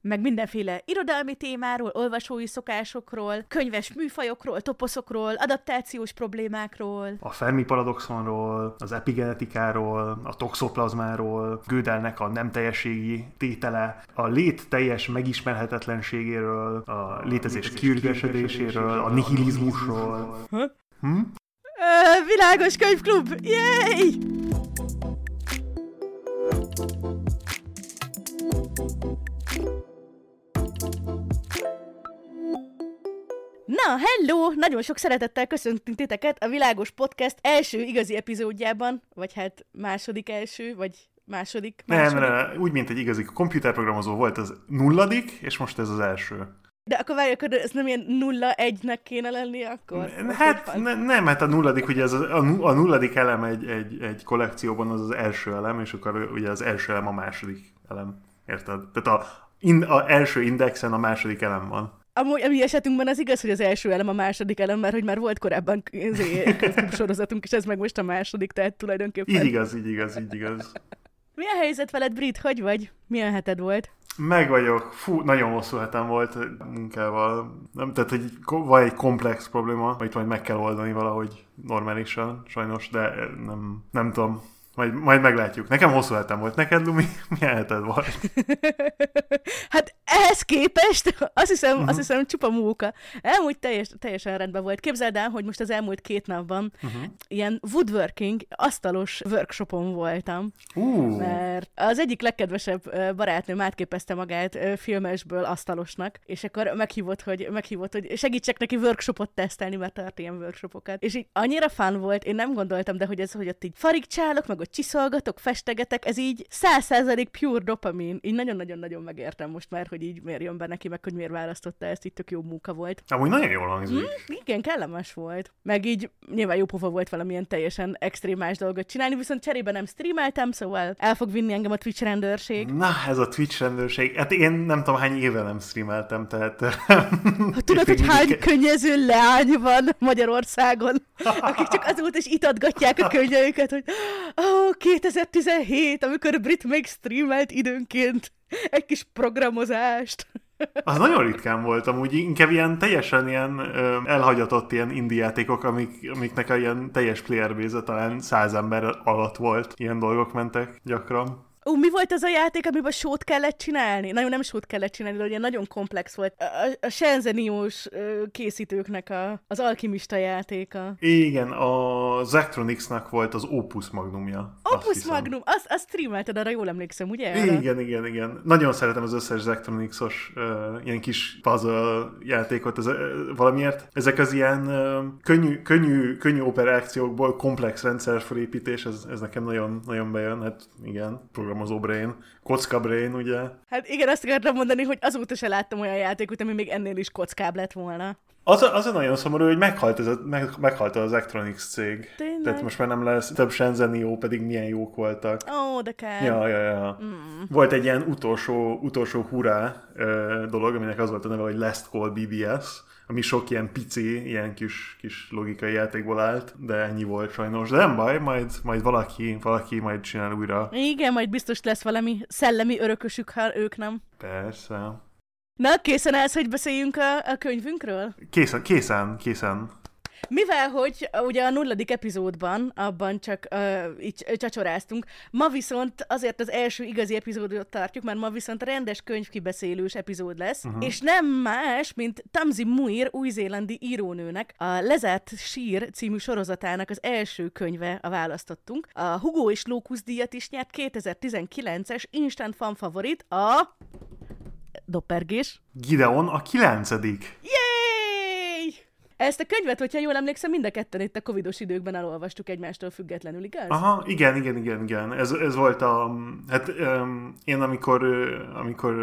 Meg mindenféle irodalmi témáról, olvasói szokásokról, könyves műfajokról, toposzokról, adaptációs problémákról. A Fermi paradoxonról, az epigenetikáról, a toxoplazmáról, Gödelnek a nem teljességi tétele, a lét teljes megismerhetetlenségéről, a létezés kiürgesedéséről, a nihilizmusról. Hm? Ö, világos Könyvklub! Yay! Na, hello! Nagyon sok szeretettel köszöntünk titeket a Világos Podcast első igazi epizódjában, vagy hát második első, vagy második, második. nem, nem, úgy, mint egy igazi komputerprogramozó volt az nulladik, és most ez az első. De akkor várj, akkor ez nem ilyen nulla egynek kéne lenni akkor? Hát ne, nem, hát a nulladik, ugye ez a, a nulladik elem egy, egy, egy kollekcióban az az első elem, és akkor ugye az első elem a második elem. Érted? Tehát a, in, a első indexen a második elem van. Amúgy a mi esetünkben az igaz, hogy az első elem a második elem, mert hogy már volt korábban izé, sorozatunk, és ez meg most a második, tehát tulajdonképpen. Így igaz, így igaz, így igaz. Mi a helyzet veled, Brit? Hogy vagy? Milyen heted volt? Meg vagyok. Fú, nagyon hosszú hetem volt munkával. Nem, tehát, ko- van egy komplex probléma, amit majd meg kell oldani valahogy normálisan, sajnos, de nem, nem tudom. Majd, majd meglátjuk. Nekem hosszú hetem volt. Neked, Lumi, milyen heted volt? hát ehhez képest azt hiszem, Mhm. uh-huh. azt hiszem csupa móka. Elmúlt teljes, teljesen rendben volt. Képzeld el, hogy most az elmúlt két napban Mhm. uh-huh. ilyen woodworking, asztalos workshopon voltam. Ú, Mert az egyik legkedvesebb barátnőm átképezte magát filmesből asztalosnak, és akkor meghívott, hogy, meghívott, hogy segítsek neki workshopot tesztelni, mert tart ilyen workshopokat. És így annyira fun volt, én nem gondoltam, de hogy ez, hogy ott így farigcsálok, meg ott csiszolgatok, festegetek, ez így 100% pure dopamin. Így nagyon-nagyon-nagyon megértem most már, hogy így miért jön be neki, meg hogy miért választotta ezt, így tök jó munka volt. amúgy nagyon jól hangzik. Igen, kellemes volt. Meg így nyilván jó pofa volt valamilyen teljesen extrém más dolgot csinálni, viszont cserébe nem streameltem, szóval el fog vinni engem a Twitch rendőrség. Na, ez a Twitch rendőrség. Hát én nem tudom, hány éve nem streameltem, tehát... Ha tudod, hogy hány könnyező leány van Magyarországon, akik csak azóta is itatgatják a könnyeiket, hogy ó, 2017, amikor Brit még streamelt időnként egy kis programozást. Az nagyon ritkán volt, amúgy inkább ilyen teljesen ilyen ö, elhagyatott ilyen indie játékok, amik, amiknek a ilyen teljes playerbase talán száz ember alatt volt. Ilyen dolgok mentek gyakran. Ó, mi volt az a játék, amiben sót kellett csinálni? Na jó, nem sót kellett csinálni, de ugye nagyon komplex volt. A, a, Shenzeniós készítőknek a, az alkimista játéka. Igen, a Zectronicsnak volt az Opus Magnumja. Opus. Magnum, azt, azt streamelted, arra jól emlékszem, ugye? Arra? Igen, igen, igen. Nagyon szeretem az összes Zectronicsos uh, ilyen kis puzzle játékot, ez, uh, valamiért. Ezek az ilyen uh, könnyű, könnyű, könnyű operációkból komplex rendszer felépítés, ez, ez nekem nagyon, nagyon bejön. Hát igen, programozó brain, kocka brain, ugye. Hát igen, azt akartam mondani, hogy azóta se láttam olyan játékot, ami még ennél is kockább lett volna. Az, az a nagyon szomorú, hogy meghalt, ez a, meg, meghalt az Electronics cég. Tényleg? Tehát most már nem lesz több Shenzhen jó, pedig milyen jók voltak. Ó, de kár. Ja, ja, ja. Mm. Volt egy ilyen utolsó, utolsó hurrá ö, dolog, aminek az volt a neve, hogy Last Call BBS, ami sok ilyen pici, ilyen kis, kis logikai játékból állt, de ennyi volt sajnos. De nem baj, majd, majd valaki, valaki majd csinál újra. Igen, majd biztos lesz valami szellemi örökösük, ha ők nem. Persze. Na, készen állsz, hogy beszéljünk a, a könyvünkről? Készen, készen, készen. Mivel, hogy ugye a nulladik epizódban, abban csak uh, így csacsoráztunk, ma viszont azért az első igazi epizódot tartjuk, mert ma viszont rendes könyvkibeszélős epizód lesz, uh-huh. és nem más, mint Tamzi Muir, új-zélandi írónőnek a Lezárt sír című sorozatának az első könyve a választottunk. A Hugo és Lókusz díjat is nyert 2019-es instant fan favorit, a Doppergés. Gideon a kilencedik. Yay! Ezt a könyvet, hogyha jól emlékszem, mind a ketten itt a covidos időkben elolvastuk egymástól függetlenül, igaz? Aha, igen, igen, igen, igen. Ez, ez volt a... Hát um, én amikor, amikor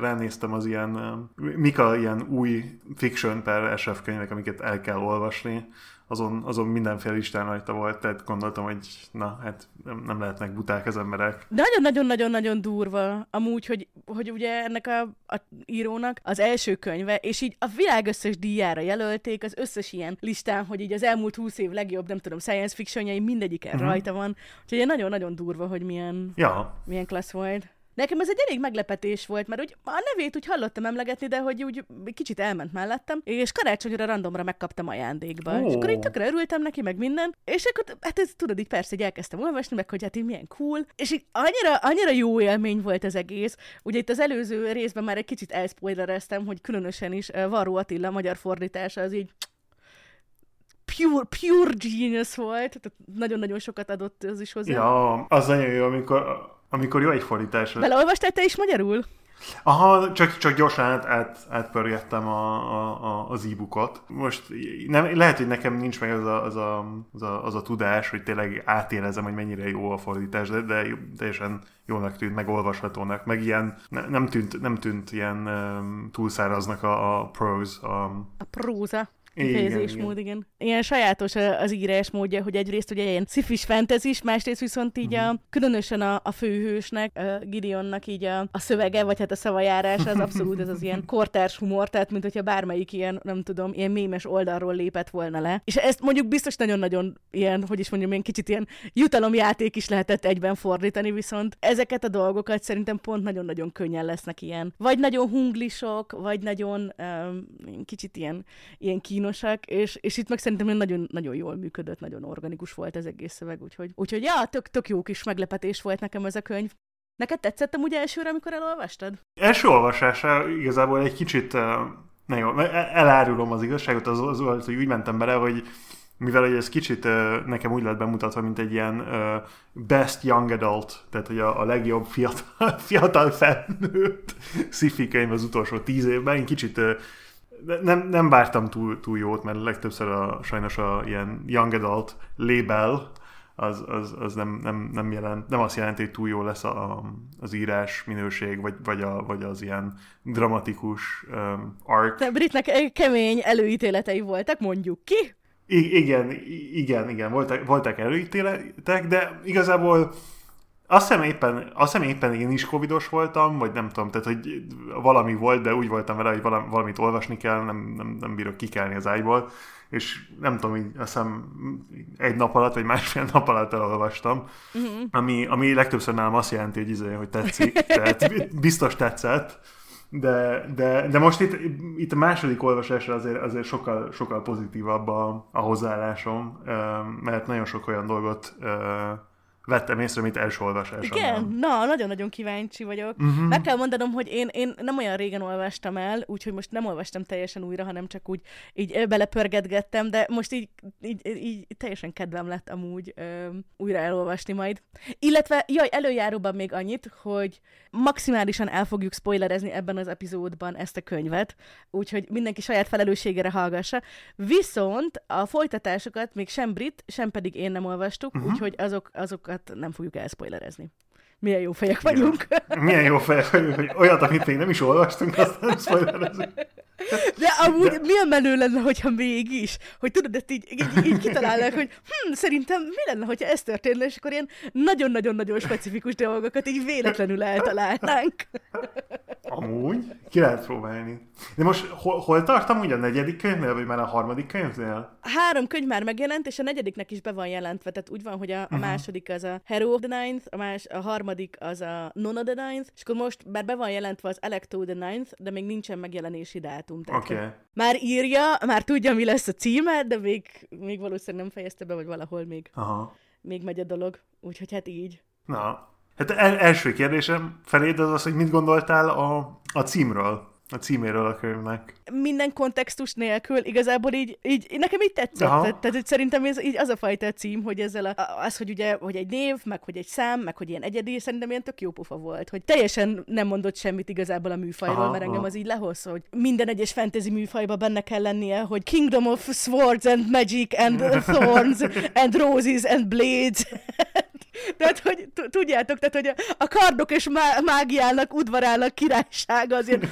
ránéztem az ilyen... Mik a ilyen új fiction per SF könyvek, amiket el kell olvasni, azon, azon mindenféle listán rajta volt, tehát gondoltam, hogy na, hát nem, nem lehetnek buták az emberek. Nagyon-nagyon-nagyon-nagyon durva amúgy, hogy, hogy ugye ennek a, a írónak az első könyve, és így a világ összes díjára jelölték, az összes ilyen listán, hogy így az elmúlt húsz év legjobb, nem tudom, science fictionjai mindegyiken uh-huh. rajta van. Úgyhogy nagyon-nagyon durva, hogy milyen, ja. milyen klassz volt. Nekem ez egy elég meglepetés volt, mert úgy a nevét úgy hallottam emlegetni, de hogy úgy kicsit elment mellettem, és karácsonyra randomra megkaptam ajándékba. Oh. És akkor így tökre örültem neki, meg minden, és akkor hát ez tudod, így persze, hogy elkezdtem olvasni, meg hogy hát így milyen cool, és így annyira, annyira jó élmény volt az egész. Ugye itt az előző részben már egy kicsit elspoilereztem, hogy különösen is uh, Varó Attila magyar fordítása az így pure, pure genius volt, tehát nagyon-nagyon sokat adott az is hozzá. Ja, az nagyon jó, amikor amikor jó egy fordítás. Beleolvastál te is magyarul? Aha, csak, csak gyorsan át, át, átpörgettem a, a, a, az e-bookot. Most nem, lehet, hogy nekem nincs meg az a, az, a, az, a, az a tudás, hogy tényleg átélezem, hogy mennyire jó a fordítás, de, de teljesen jónak tűnt, meg olvashatónak, meg ilyen, ne, nem, tűnt, nem tűnt ilyen um, túlszáraznak a, a prose. A, a próza kifejezésmód, igen, igen. Ilyen sajátos az írás módja, hogy egyrészt ugye ilyen szifis fentezis, másrészt viszont így a, mhm. különösen a, a főhősnek, a Gideonnak így a, a szövege, vagy hát a szavajárás, az abszolút ez az ilyen kortárs humor, tehát mint hogyha bármelyik ilyen, nem tudom, ilyen mémes oldalról lépett volna le. És ezt mondjuk biztos nagyon-nagyon ilyen, hogy is mondjam, ilyen kicsit ilyen jutalomjáték is lehetett egyben fordítani, viszont ezeket a dolgokat szerintem pont nagyon-nagyon könnyen lesznek ilyen. Vagy nagyon hunglisok, vagy nagyon um, kicsit ilyen, ilyen kínos kínosak, és, és itt meg szerintem nagyon, nagyon jól működött, nagyon organikus volt ez egész szöveg, úgyhogy, úgyhogy ja, tök, tök jó kis meglepetés volt nekem ez a könyv. Neked tetszett ugye elsőre, amikor elolvastad? Első olvasása igazából egy kicsit, na jó, elárulom az igazságot, az, az volt, hogy úgy mentem bele, hogy mivel hogy ez kicsit nekem úgy lett bemutatva, mint egy ilyen best young adult, tehát hogy a, a legjobb fiatal, fiatal felnőtt sci könyv az utolsó tíz évben, én kicsit nem, nem vártam túl, túl jót, mert legtöbbször a, sajnos a ilyen young adult label az, az, az nem, nem, nem, jelent, nem azt jelenti, hogy túl jó lesz a, az írás minőség, vagy, vagy, a, vagy az ilyen dramatikus um, arc. De Britnek kemény előítéletei voltak, mondjuk ki. I- igen, igen, igen, voltak, voltak előítéletek, de igazából azt hiszem, éppen, azt hiszem éppen én is covidos voltam, vagy nem tudom, tehát hogy valami volt, de úgy voltam vele, hogy valamit olvasni kell, nem, nem, nem bírok kikelni az ágyból, és nem tudom, így azt hiszem egy nap alatt, vagy másfél nap alatt elolvastam, uh-huh. ami, ami legtöbbször nálam azt jelenti, hogy, izé, hogy tetszik, tehát biztos tetszett, de, de, de most itt, itt a második olvasásra azért, azért sokkal, sokkal pozitívabb a, a hozzáállásom, mert nagyon sok olyan dolgot vettem észre, mint első olvasásom. Igen, na, nagyon-nagyon kíváncsi vagyok. Uh-huh. Meg kell mondanom, hogy én, én nem olyan régen olvastam el, úgyhogy most nem olvastam teljesen újra, hanem csak úgy így belepörgetgettem, de most így, így, így, teljesen kedvem lett amúgy ö, újra elolvasni majd. Illetve, jaj, előjáróban még annyit, hogy maximálisan el fogjuk spoilerezni ebben az epizódban ezt a könyvet, úgyhogy mindenki saját felelősségére hallgassa. Viszont a folytatásokat még sem Brit, sem pedig én nem olvastuk, uh-huh. úgyhogy azok, azokat hát nem fogjuk elspoilerezni. Milyen jó fejek vagyunk. Milyen jó fejek vagyunk, hogy olyat, amit még nem is olvastunk, azt nem spoilerezünk. De amúgy De... milyen menő lenne, hogyha mégis, hogy tudod, ezt így, így, így kitalálnák, hogy hm, szerintem mi lenne, hogyha ez történne, és akkor ilyen nagyon-nagyon-nagyon specifikus dolgokat így véletlenül eltalálnánk. Amúgy, ki lehet próbálni. De most hol, hol tartam ugye a negyedik könyvnél, vagy már a harmadik könyvnél? Három könyv már megjelent, és a negyediknek is be van jelentve, tehát úgy van, hogy a, a uh-huh. második az a Hero of the Ninth, a, más, a harmadik az a Non of the Ninth, és akkor most már be van jelentve az Electo the Ninth, de még nincsen megjelenési dátum. Oké. Okay. Már írja, már tudja, mi lesz a címe, de még, még valószínűleg nem fejezte be, vagy valahol még, Aha. még megy a dolog. Úgyhogy hát így. Na, hát el, első kérdésem feléd az az, hogy mit gondoltál a, a címről a címéről a könyvnek. Minden kontextus nélkül igazából így, így nekem így tetszett. Aha. Tehát, tehát szerintem ez így az a fajta cím, hogy ezzel a, az, hogy ugye, hogy egy név, meg hogy egy szám, meg hogy ilyen egyedi, szerintem ilyen tök jó pofa volt, hogy teljesen nem mondott semmit igazából a műfajról, aha, mert engem aha. az így lehoz, hogy minden egyes fantasy műfajban benne kell lennie, hogy Kingdom of Swords and Magic and Thorns and Roses and Blades Tehát, hogy tudjátok, tehát, hogy a, a kardok és má- mágiának udvarálnak királysága azért...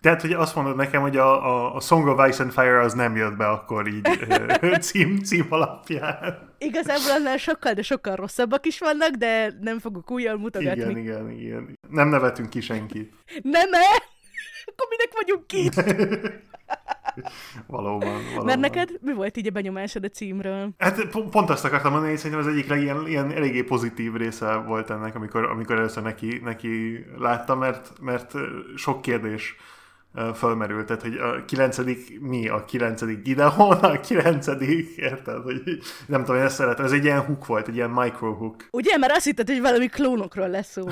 Tehát, hogy azt mondod nekem, hogy a, a, a Song of Ice and Fire az nem jött be akkor így cím, cím alapján. Igazából annál sokkal, de sokkal rosszabbak is vannak, de nem fogok újjal mutogatni. Igen, igen, igen. Nem nevetünk ki senkit. Nem, ne! Akkor minek vagyunk ki? valóban, valóban. Mert neked mi volt így a benyomásod a címről? Hát pont azt akartam mondani, hogy szerintem az egyik legilyen, ilyen eléggé pozitív része volt ennek, amikor, amikor először neki, neki láttam, mert, mert sok kérdés fölmerült, tehát hogy a kilencedik mi, a kilencedik Gideon, a kilencedik, érted, hogy nem tudom, én ezt szeretem, ez egy ilyen hook volt, egy ilyen micro hook. Ugye, mert azt hitted, hogy valami klónokról lesz szó.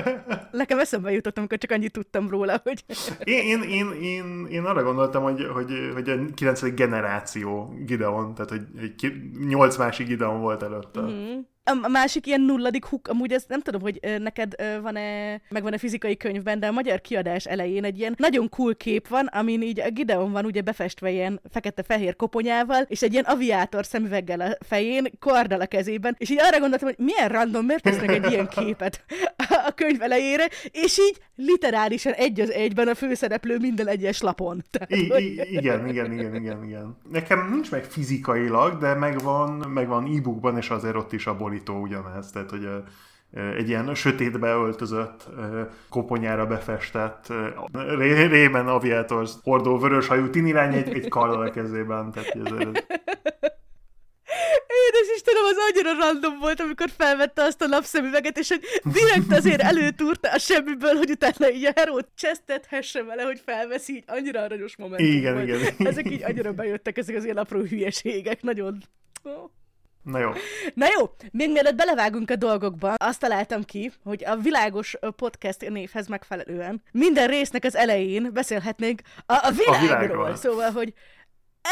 Nekem eszembe jutott, amikor csak annyit tudtam róla, hogy... én, én, én, én, én arra gondoltam, hogy, hogy, hogy a kilencedik generáció Gideon, tehát hogy, hogy nyolc másik Gideon volt előtte. Mm. A másik ilyen nulladik huk, amúgy ezt nem tudom, hogy neked van-e, meg van-e fizikai könyvben, de a magyar kiadás elején egy ilyen nagyon cool kép van, amin így a Gideon van ugye befestve ilyen fekete-fehér koponyával, és egy ilyen aviátor szemüveggel a fején, kardal a kezében, és így arra gondoltam, hogy milyen random, miért tesznek egy ilyen képet a könyv elejére, és így literálisan egy az egyben a főszereplő minden egyes lapon. Tehát, I- hogy... igen, igen, igen, igen, igen. Nekem nincs meg fizikailag, de megvan, megvan e-bookban, és azért ott is abból hasonlító ugyanez, tehát hogy egy ilyen sötétbe öltözött, koponyára befestett, Rében Aviators hordó vörös hajú tinilány egy, egy karddal a kezében. Tehát ez, ez... Édes Istenem, az annyira random volt, amikor felvette azt a napszemüveget, és hogy direkt azért előtúrta a semmiből, hogy utána így a herót csesztethesse vele, hogy felveszi, így annyira aranyos momentum igen, volt. Igen. Ezek így annyira bejöttek, ezek az ilyen apró hülyeségek, nagyon... Na jó. Na jó, még mielőtt belevágunk a dolgokba, azt találtam ki, hogy a világos podcast névhez megfelelően minden résznek az elején beszélhetnénk a, a világról. A világról. Szóval, hogy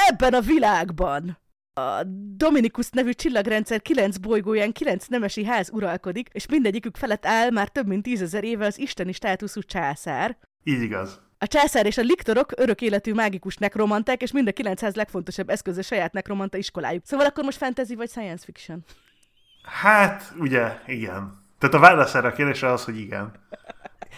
ebben a világban a Dominikus nevű csillagrendszer kilenc bolygóján kilenc nemesi ház uralkodik, és mindegyikük felett áll már több mint tízezer éve az isteni státuszú császár. Így igaz. A császár és a liktorok örök életű mágikus nekromanták, és mind a 900 legfontosabb eszköze saját nekromanta iskolájuk. Szóval akkor most fantasy vagy science fiction? Hát, ugye, igen. Tehát a válasz erre a kérdésre az, hogy igen.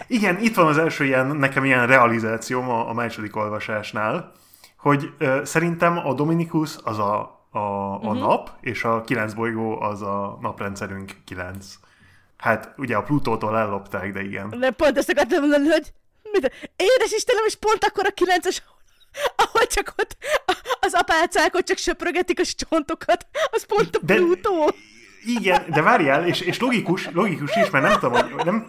Igen, itt van az első ilyen, nekem ilyen realizációm a, a második olvasásnál, hogy ö, szerintem a Dominikus az a, a, a uh-huh. nap, és a kilenc bolygó az a naprendszerünk kilenc. Hát ugye a Plutótól ellopták, de igen. De pont ezt akartam mondani, hogy mit, édes Istenem, és pont akkor a kilences ahol csak ott az apácák ott csak söprögetik a csontokat, az pont a Plutó. Igen, de várjál, és, és logikus, logikus is, mert nem tudom, hogy, nem,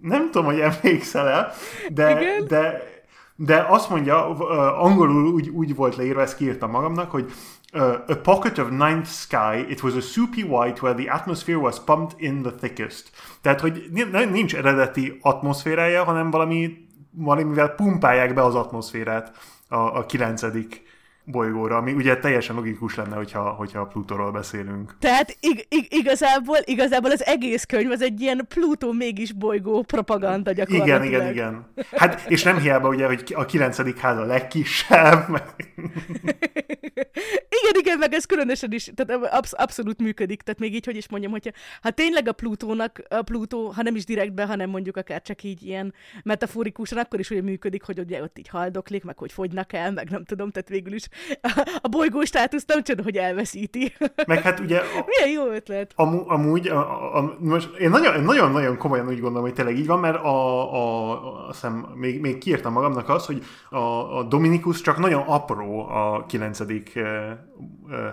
nem tudom, hogy emlékszel el, de, Igen? de, de azt mondja, angolul úgy, úgy volt leírva, ezt kiírtam magamnak, hogy uh, a pocket of ninth sky, it was a soupy white where the atmosphere was pumped in the thickest. Tehát, hogy nincs eredeti atmoszférája, hanem valami valamivel pumpálják be az atmoszférát a, a kilencedik bolygóra, ami ugye teljesen logikus lenne, hogyha, hogyha a Plutóról beszélünk. Tehát ig- ig- igazából, igazából az egész könyv az egy ilyen Plutó mégis bolygó propaganda gyakorlatilag. Igen, igen, igen. Hát, és nem hiába ugye, hogy a kilencedik ház a legkisebb. igen, igen, meg ez különösen is, tehát absz- abszolút működik, tehát még így, hogy is mondjam, hogyha ha tényleg a Plutónak, a Plutó, ha nem is direktbe, hanem mondjuk akár csak így ilyen metaforikusan, akkor is ugye működik, hogy ugye ott így haldoklik, meg hogy fogynak el, meg nem tudom, tehát végül is a bolygó státusz nem csoda, hogy elveszíti. Meg hát ugye... A, Milyen jó ötlet. Am, amúgy, a, a, most én nagyon-nagyon komolyan úgy gondolom, hogy tényleg így van, mert a, a, a, azt hiszem, még, még kiírtam magamnak azt, hogy a, a Dominikus csak nagyon apró a kilencedik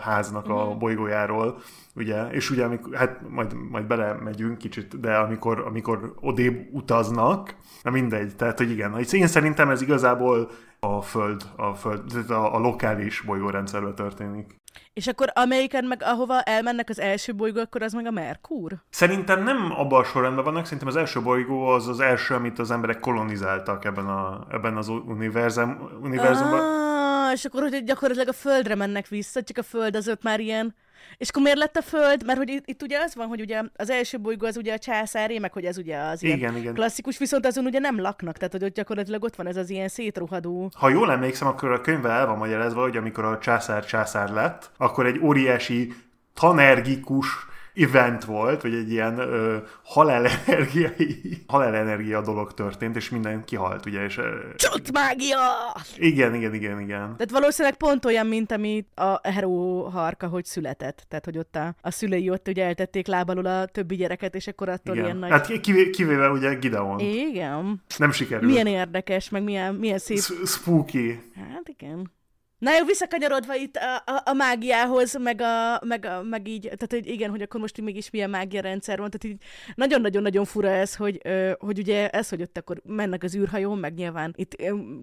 háznak a uh-huh. bolygójáról, ugye, és ugye amikor, hát majd, majd belemegyünk kicsit, de amikor, amikor odébb utaznak, na mindegy, tehát hogy igen, én szerintem ez igazából a Föld, a, föld, a, a lokális bolygórendszerben történik. És akkor amelyiken meg ahova elmennek az első bolygó, akkor az meg a Merkur? Szerintem nem abban a sorrendben vannak, szerintem az első bolygó az az első, amit az emberek kolonizáltak ebben, a, ebben az univerzum, univerzumban. Ah, és akkor hogy gyakorlatilag a Földre mennek vissza, csak a Föld az ott már ilyen és akkor miért lett a Föld? Mert hogy itt, itt ugye az van, hogy ugye az első bolygó az ugye a császáré, meg hogy ez ugye az igen, ilyen igen. klasszikus, viszont azon ugye nem laknak, tehát hogy ott gyakorlatilag ott van ez az ilyen szétruhadó. Ha jól emlékszem, akkor a könyvben el van magyarázva, hogy amikor a császár császár lett, akkor egy óriási tanergikus event volt, vagy egy ilyen ö, halálenergiai, halálenergia dolog történt, és minden kihalt, ugye, és... Csont mágia! Igen, igen, igen, igen. Tehát valószínűleg pont olyan, mint ami a Hero harka, hogy született. Tehát, hogy ott a, a szülei ott ugye eltették lábalul a többi gyereket, és akkor attól igen. ilyen nagy... Hát kivé, kivéve ugye Gideon. Igen. Nem sikerült. Milyen érdekes, meg milyen, milyen szép... Spooky. Hát igen. Na jó, visszakanyarodva itt a, a, a mágiához, meg, a, meg, a, meg így, tehát hogy igen, hogy akkor most így mégis milyen mágia rendszer van, tehát így nagyon-nagyon-nagyon fura ez, hogy, hogy ugye ez, hogy ott akkor mennek az űrhajón, meg nyilván itt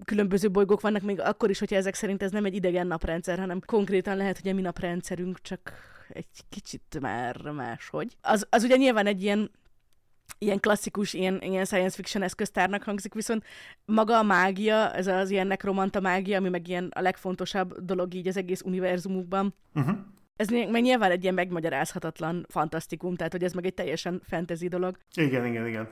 különböző bolygók vannak, még akkor is, hogyha ezek szerint ez nem egy idegen naprendszer, hanem konkrétan lehet, hogy a mi naprendszerünk csak egy kicsit már máshogy. Az, az ugye nyilván egy ilyen ilyen klasszikus, ilyen, ilyen science fiction eszköztárnak hangzik, viszont maga a mágia, ez az ilyen nekromanta mágia, ami meg ilyen a legfontosabb dolog így az egész univerzumukban, Uh-huh. ez meg nyilván egy ilyen megmagyarázhatatlan fantasztikum, tehát hogy ez meg egy teljesen fantasy dolog. Igen, igen, igen.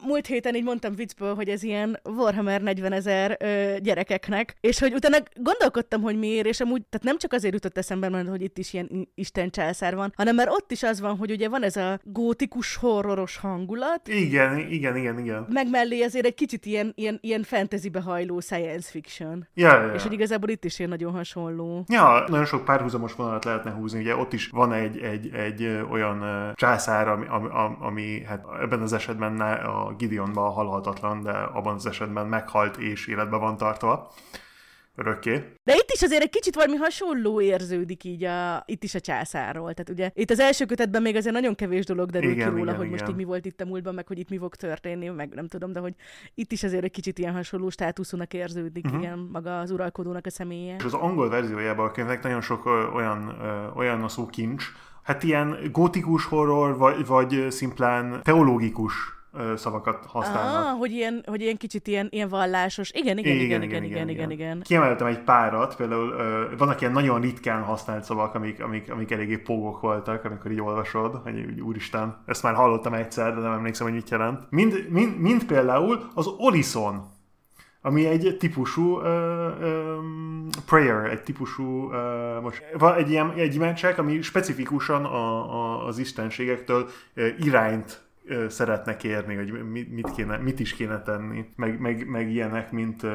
Múlt héten így mondtam viccből, hogy ez ilyen Warhammer 40 ezer gyerekeknek, és hogy utána gondolkodtam, hogy miért, és amúgy, tehát nem csak azért jutott eszembe, mert hogy itt is ilyen Isten császár van, hanem mert ott is az van, hogy ugye van ez a gótikus horroros hangulat, Igen, igen, igen, igen. meg mellé azért egy kicsit ilyen, ilyen, ilyen fantasybe hajló science fiction. Ja, ja, ja. És hogy igazából itt is ilyen nagyon hasonló. Ja, nagyon sok párhuzamos vonalat lehetne húzni. Ugye ott is van egy, egy, egy olyan császár, ami, ami, ami hát ebben az esetben ne- a Gideonban halhatatlan, de abban az esetben meghalt és életben van tartva. Örökké. De itt is azért egy kicsit valami hasonló érződik így a, itt is a császárról. Tehát ugye itt az első kötetben még azért nagyon kevés dolog derül Igen, ki róla, igen, hogy igen. most így mi volt itt a múltban, meg hogy itt mi fog történni, meg nem tudom, de hogy itt is azért egy kicsit ilyen hasonló státuszúnak érződik, uh-huh. igen, maga az uralkodónak a személye. És az angol verziójában a könyvnek nagyon sok olyan, olyan a szó kincs, hát ilyen gótikus horror, vagy, vagy szimplán teológikus szavakat használnak. Ah, hogy ilyen, hogy ilyen kicsit ilyen, ilyen vallásos. Igen, igen, igen, igen, igen, igen, igen. Kiemeltem egy párat, például ö, vannak ilyen nagyon ritkán használt szavak, amik, amik, amik eléggé pógok voltak, amikor így olvasod, hogy úgy, úristen, ezt már hallottam egyszer, de nem emlékszem, hogy mit jelent. Mind, mind, mind például az Olison, ami egy típusú uh, um, prayer, egy típusú, uh, most, egy ilyen egy imádság, ami specifikusan a, a, az istenségektől uh, irányt szeretne kérni, hogy mit, kéne, mit is kéne tenni, meg, meg, meg ilyenek, mint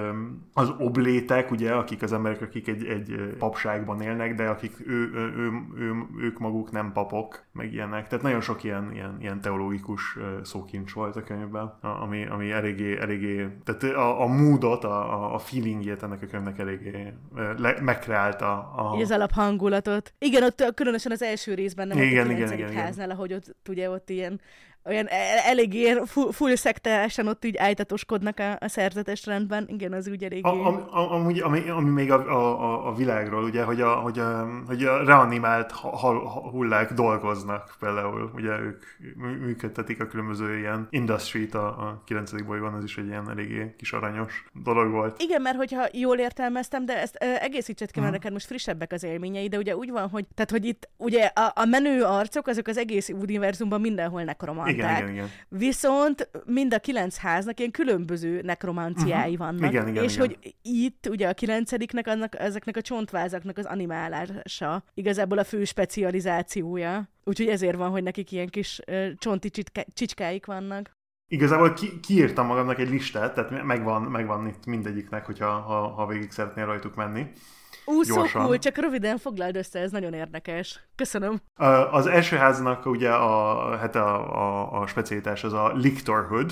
az oblétek, ugye, akik az emberek, akik egy, egy papságban élnek, de akik ő, ő, ő, ő, ők maguk nem papok, meg ilyenek. Tehát nagyon sok ilyen, ilyen, ilyen teológikus szókincs volt a könyvben, ami, ami eléggé, eléggé tehát a, a moodot, a, a- feelingjét ennek a könyvnek eléggé le, megkreálta. A, az alaphangulatot. Igen, ott különösen az első részben, nem Igen, a igen, 9. igen, igen. háznál, ahogy ott ugye ott ilyen olyan el- elég ilyen full, full szektásan ott így ájtatoskodnak a, a szerzetes rendben. Igen, az úgy eléggé... A, am, am, amúgy, ami, ami még a, a, a- világról, ugye, hogy a, hogy a, hogy a reanimált ha- ha- ha- hullák dolgoznak például, ugye ők mű- működtetik a különböző ilyen industry-t a, a 9. bolygón, az is egy ilyen eléggé kis aranyos dolog volt. Igen, mert hogyha jól értelmeztem, de ezt ö, egészítsed ki, mert neked most frissebbek az élményei, de ugye úgy van, hogy, tehát, hogy itt ugye a, a menő arcok, azok az egész univerzumban mindenhol nekromanták. Igen, igen, igen. Viszont mind a kilenc háznak ilyen különböző nekromanciái Mhm. vannak. Igen, igen, és igen. hogy itt ugye a kilencediknek annak, ezeknek a csontvázaknak az animálása igazából a fő specializációja. Úgyhogy ezért van, hogy nekik ilyen kis ö, csonti csicska- csicskáik vannak. Igazából ki, kiírtam magamnak egy listát, tehát megvan, megvan itt mindegyiknek, hogyha ha, ha végig szeretnél rajtuk menni. Ú, so Gyorsan. cool, csak röviden foglald össze, ez nagyon érdekes. Köszönöm. Az első háznak ugye a, hát a, a, a specialitás az a liktorhood,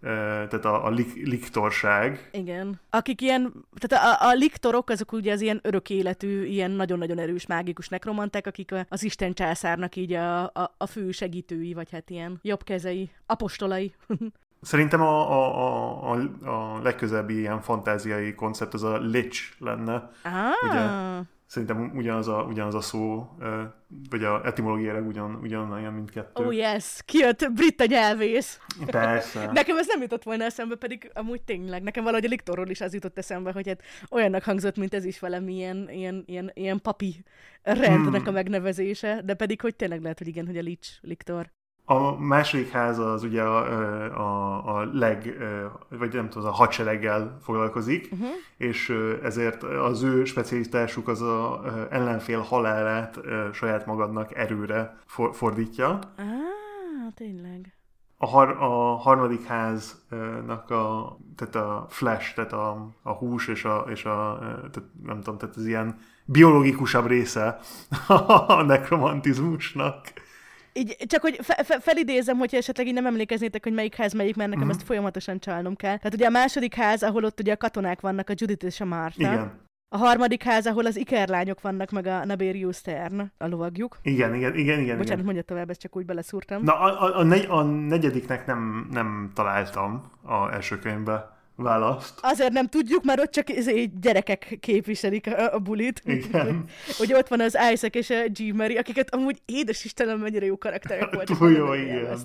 ö, tehát a, a lik, liktorság, Igen. Akik ilyen, tehát a, a liktorok, azok ugye az ilyen örök életű, ilyen nagyon-nagyon erős mágikus nekromanták, akik az Isten császárnak így a, a, a fő segítői, vagy hát ilyen jobb kezei, apostolai. Szerintem a, a, a, a, a legközelebbi ilyen fantáziai koncept az a lich lenne. Ah, Ugye? Szerintem ugyanaz a, ugyanaz a szó, vagy a etimológiailag ugyan, ugyanolyan mindkettő. oh yes, kijött brit nyelvész. Persze. Nekem ez nem jutott volna eszembe, pedig amúgy tényleg. Nekem valahogy a Liktorról is az jutott eszembe, hogy hát olyannak hangzott, mint ez is valami ilyen, ilyen, ilyen, ilyen papi rendnek Hmm. a megnevezése, de pedig hogy tényleg lehet, hogy igen, hogy a Lich, Liktor. A második ház az ugye a, a, a leg, vagy nem tudom, a hadsereggel foglalkozik, uh-huh. és ezért az ő specialitásuk az a ellenfél halálát saját magadnak erőre fordítja. Ah, tényleg. A, har, a harmadik háznak a, tehát a flash, tehát a, a hús és a, és a tehát nem tudom, tehát az ilyen biológikusabb része a nekromantizmusnak így, csak hogy fe, fe, felidézem, hogyha esetleg így nem emlékeznétek, hogy melyik ház melyik, mert nekem uh-huh. ezt folyamatosan csalnom kell. Tehát ugye a második ház, ahol ott ugye a katonák vannak, a Judith és a Martha. Igen. A harmadik ház, ahol az ikerlányok vannak, meg a Naberius Stern, a lovagjuk. Igen, igen, igen, igen. Bocsánat, igen. mondja tovább, ezt csak úgy beleszúrtam. Na, a, a, a, negy, a negyediknek nem, nem találtam a első könyvbe választ. Azért nem tudjuk, mert ott csak gyerekek képviselik a, a bulit. Igen. hogy ott van az Isaac és a G. Mary, akiket amúgy édes Istenem mennyire jó karakterek voltak. Túl jó, igen.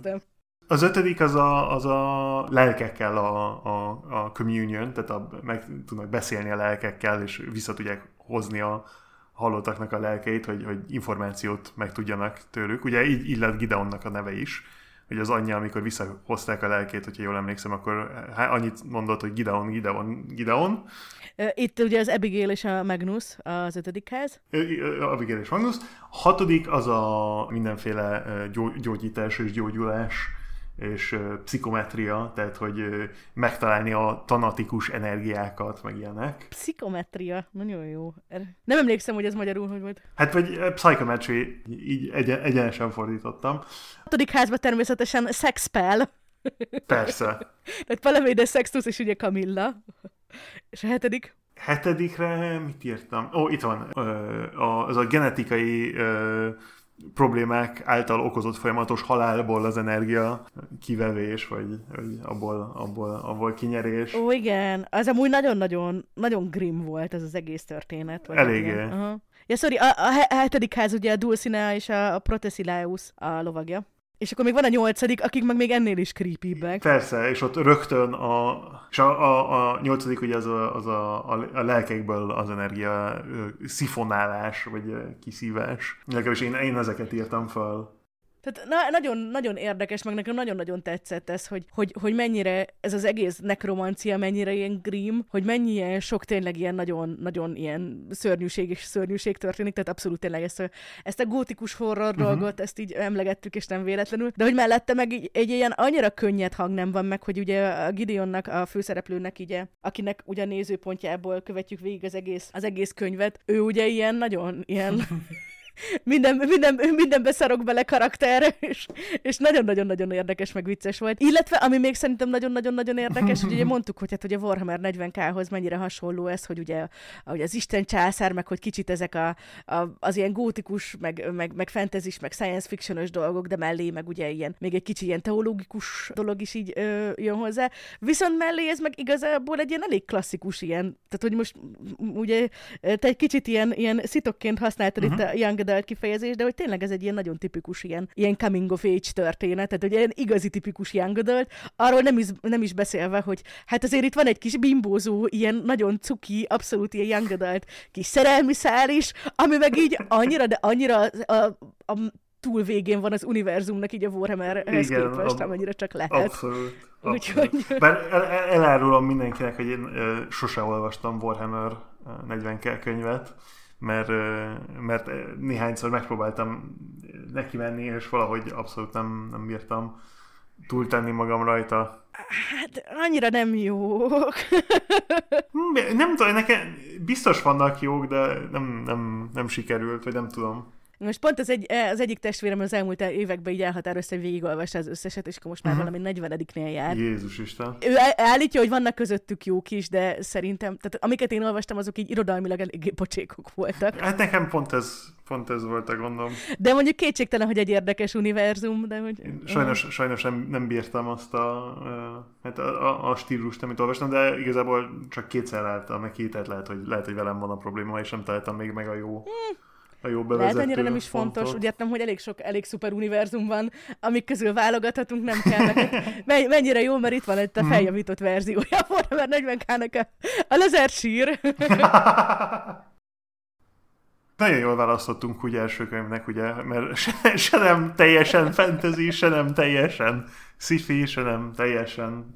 Az ötödik az a, az a lelkekkel a, a, a communion, tehát a, meg tudnak beszélni a lelkekkel, és vissza tudják hozni a halottaknak a lelkeit, hogy, hogy információt meg tudjanak tőlük. Ugye így, így lett Gideonnak a neve is hogy az anyja, amikor visszahozták a lelkét, hogyha jól emlékszem, akkor hát annyit mondott, hogy Gideon, Gideon, Gideon. Itt ugye az Abigail és a Magnus az ötödik ház. Abigail és Magnus. Hatodik az a mindenféle gyógyítás és gyógyulás és pszichometria, tehát hogy megtalálni a tanatikus energiákat, meg ilyenek. Pszichometria, nagyon jó. Nem emlékszem, hogy ez magyarul hogy volt. Hát vagy psychometry, így egyen, egyenesen fordítottam. A hatodik házban természetesen sexpel. Persze. Tehát Palamide Sextus és ugye Camilla. És a hetedik? Hetedikre mit írtam? Ó, itt van. Az a genetikai problémák által okozott folyamatos halálból az energia kivevés, vagy, vagy abból, abból, abból kinyerés. Ó, igen. Az amúgy nagyon-nagyon nagyon grim volt ez az egész történet. Vagy Eléggé. Uh-huh. Ja, sorry, a, a, hetedik ház ugye a Dulcinea és a, a Protesilaus a lovagja. És akkor még van a nyolcadik, akik meg még ennél is creepy Persze, és ott rögtön a... És a, a, a nyolcadik ugye az a, az a, a, a lelkekből az energia szifonálás, vagy kiszívás. Legalábbis én, én ezeket írtam fel. Tehát na, nagyon, nagyon érdekes, meg nekem nagyon-nagyon tetszett ez, hogy, hogy, hogy mennyire ez az egész nekromancia, mennyire ilyen grim, hogy mennyi ilyen sok tényleg ilyen nagyon, nagyon ilyen szörnyűség és szörnyűség történik, tehát abszolút tényleg ezt a, ezt a gótikus horror uh-huh. dolgot, ezt így emlegettük, és nem véletlenül, de hogy mellette meg egy, egy ilyen annyira könnyed hang nem van meg, hogy ugye a Gideonnak, a főszereplőnek ugye, akinek ugye a nézőpontjából követjük végig az egész, az egész könyvet, ő ugye ilyen nagyon ilyen minden, minden, mindenbe szarok bele karakter, és, és nagyon-nagyon-nagyon érdekes, meg vicces volt. Illetve, ami még szerintem nagyon-nagyon-nagyon érdekes, hogy ugye mondtuk, hogy hát a Warhammer 40k-hoz mennyire hasonló ez, hogy ugye hogy az Isten császár, meg hogy kicsit ezek a, a, az ilyen gótikus, meg, meg, meg fantasy meg science fictionos dolgok, de mellé meg ugye ilyen, még egy kicsi ilyen teológikus dolog is így ö, jön hozzá. Viszont mellé ez meg igazából egy ilyen elég klasszikus ilyen, tehát hogy most ugye te egy kicsit ilyen, ilyen szitokként használtad uh-huh. itt a Young adult kifejezés, de hogy tényleg ez egy ilyen nagyon tipikus ilyen, ilyen coming of age történet, tehát hogy ilyen igazi tipikus young adult, arról nem is, nem is beszélve, hogy hát azért itt van egy kis bimbózó, ilyen nagyon cuki, abszolút ilyen young adult kis szerelmi szál is, ami meg így annyira, de annyira a, a, túl végén van az univerzumnak így a Warhammerhez Igen, képest, amennyire csak lehet. Abszolút. Úgyhogy... Bár el, elárulom mindenkinek, hogy én ö, sose olvastam Warhammer 40 könyvet, mert, mert néhányszor megpróbáltam neki menni, és valahogy abszolút nem, nem bírtam túltenni magam rajta. Hát annyira nem jók. nem tudom, nekem biztos vannak jók, de nem, nem, nem sikerült, vagy nem tudom. Most pont az, egy, eh, az egyik testvérem az elmúlt években így elhatározta, hogy végigolvassa az összeset, és akkor most már uh-huh. valami 40 jár. Jézus Isten. Ő állítja, hogy vannak közöttük jók is, de szerintem, tehát amiket én olvastam, azok így irodalmilag eléggé pocsékok voltak. Hát nekem pont ez, pont ez volt a gondom. De mondjuk kétségtelen, hogy egy érdekes univerzum, de hogy... Én sajnos, uh. sajnos nem, nem bírtam azt a, hát a, a, a stílust, amit olvastam, de igazából csak kétszer álltam, meg két lehet, hogy, lehet, hogy velem van a probléma, és nem találtam még meg a jó... Hmm a jó bevezető. Lehet ennyire nem is fontos, fontos. úgy értem, hogy elég sok, elég szuper univerzum van, amik közül válogathatunk, nem kell neked. Mennyire jó, mert itt van egy a mhm. feljavított verziója, mert 40 k a, a laser sír. Nagyon jól választottunk úgy első könyvnek, ugye, mert se, se nem teljesen fantasy, se nem teljesen sci-fi, se nem teljesen